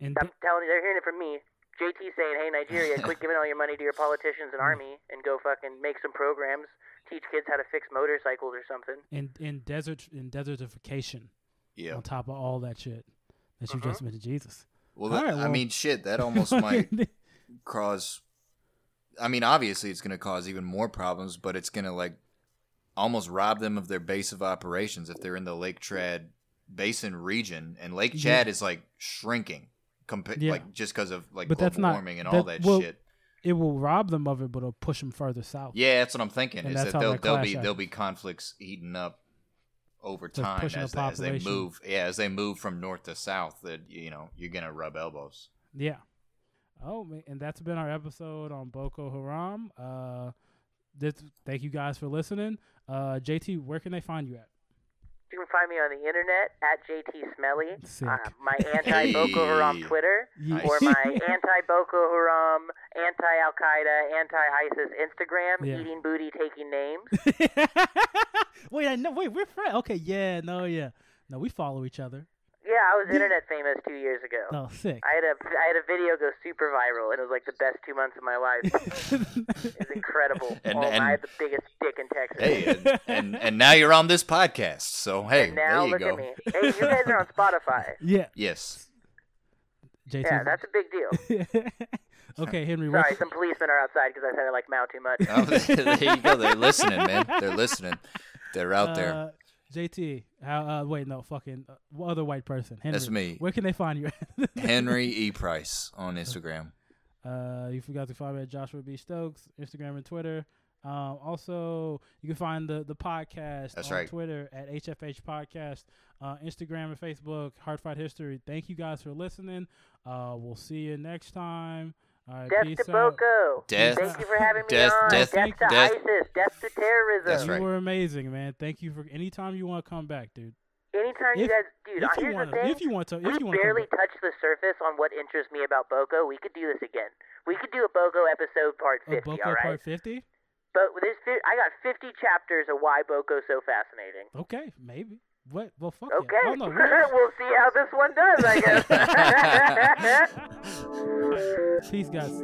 And I'm telling you, they're hearing it from me. JT saying, "Hey Nigeria, *laughs* quit giving all your money to your politicians and army and go fucking make some programs, teach kids how to fix motorcycles or something." in in desert in desertification Yeah. on top of all that shit that you Uh-huh. just mentioned, Jesus. Well, that, right, I mean, shit. That almost might *laughs* cause. I mean, obviously, it's going to cause even more problems, but it's going to like almost rob them of their base of operations if they're in the Lake Chad Basin region, and Lake Yeah. Chad is like shrinking, compa- Yeah. like just because of like But global that's not- warming and all that- that well, shit. it will rob them of it, but it'll push them further south. Yeah, that's what I'm thinking. And is that that there'll be there'll be conflicts heating up over time pushing the as, they- as move. Yeah, as they move from north to south, that you know you're gonna rub elbows. Yeah. Oh, and that's been our episode on Boko Haram. Uh, this, thank you guys for listening. Uh, JT, where can they find you at? You can find me on the internet at JT Smelly, uh, my *laughs* anti Boko Haram Twitter, Yeah. or my *laughs* anti Boko Haram, anti Al Qaeda, anti ISIS Instagram, Yeah. eating booty, taking names. *laughs* wait, I know. Wait, we're friends. Okay, yeah, no, yeah, no, we follow each other. Yeah, I was internet famous two years ago. Oh, sick. I had a I had a video go super viral, and it was like the best two months of my life. *laughs* It's incredible. *laughs* And- oh, and- I had the biggest dick in Texas. Hey, and, and and now you're on this podcast. So hey, and now there you look go. at me. Hey, you guys are on Spotify. *laughs* yeah, Yes. JT. Yeah, that's a big deal. okay, Henry. where Sorry, can- some policemen are outside because I said I like Mao too much. Oh, there you go. They're listening, man. They're listening. They're out there. Uh, JT, how? Uh, wait, no, fucking uh, what other white person. Henry, That's me. Where can they find you? *laughs* Henry E. Price on Instagram. Uh, you forgot to follow me at Joshua B. Stokes, Instagram and Twitter. Um, also, you can find the the podcast That's on right. Twitter at HFH Podcast, uh, Instagram and Facebook, Hard Fried History. Thank you guys for listening. Uh, we'll see you next time. All right, Death peace to out. Boko. Death- Thank you for having me death- on. death- death to death- ISIS. Death to terrorism. That's You were amazing, man. Thank you for anytime you want to come back, dude. Anytime you guys, dude. if you here's want the to, thing. if you want to, if we you want to, barely touched the surface on what interests me about Boko. We could do this again. We could do a Boko episode part oh, 50, Boko all right? Part Fifty. But with this, I got 50 chapters of why Boko's so fascinating. Okay, maybe. What? Well, fuck Okay, yeah. Oh no, we'll see how this one does, I guess. *laughs* *laughs* Peace, guys.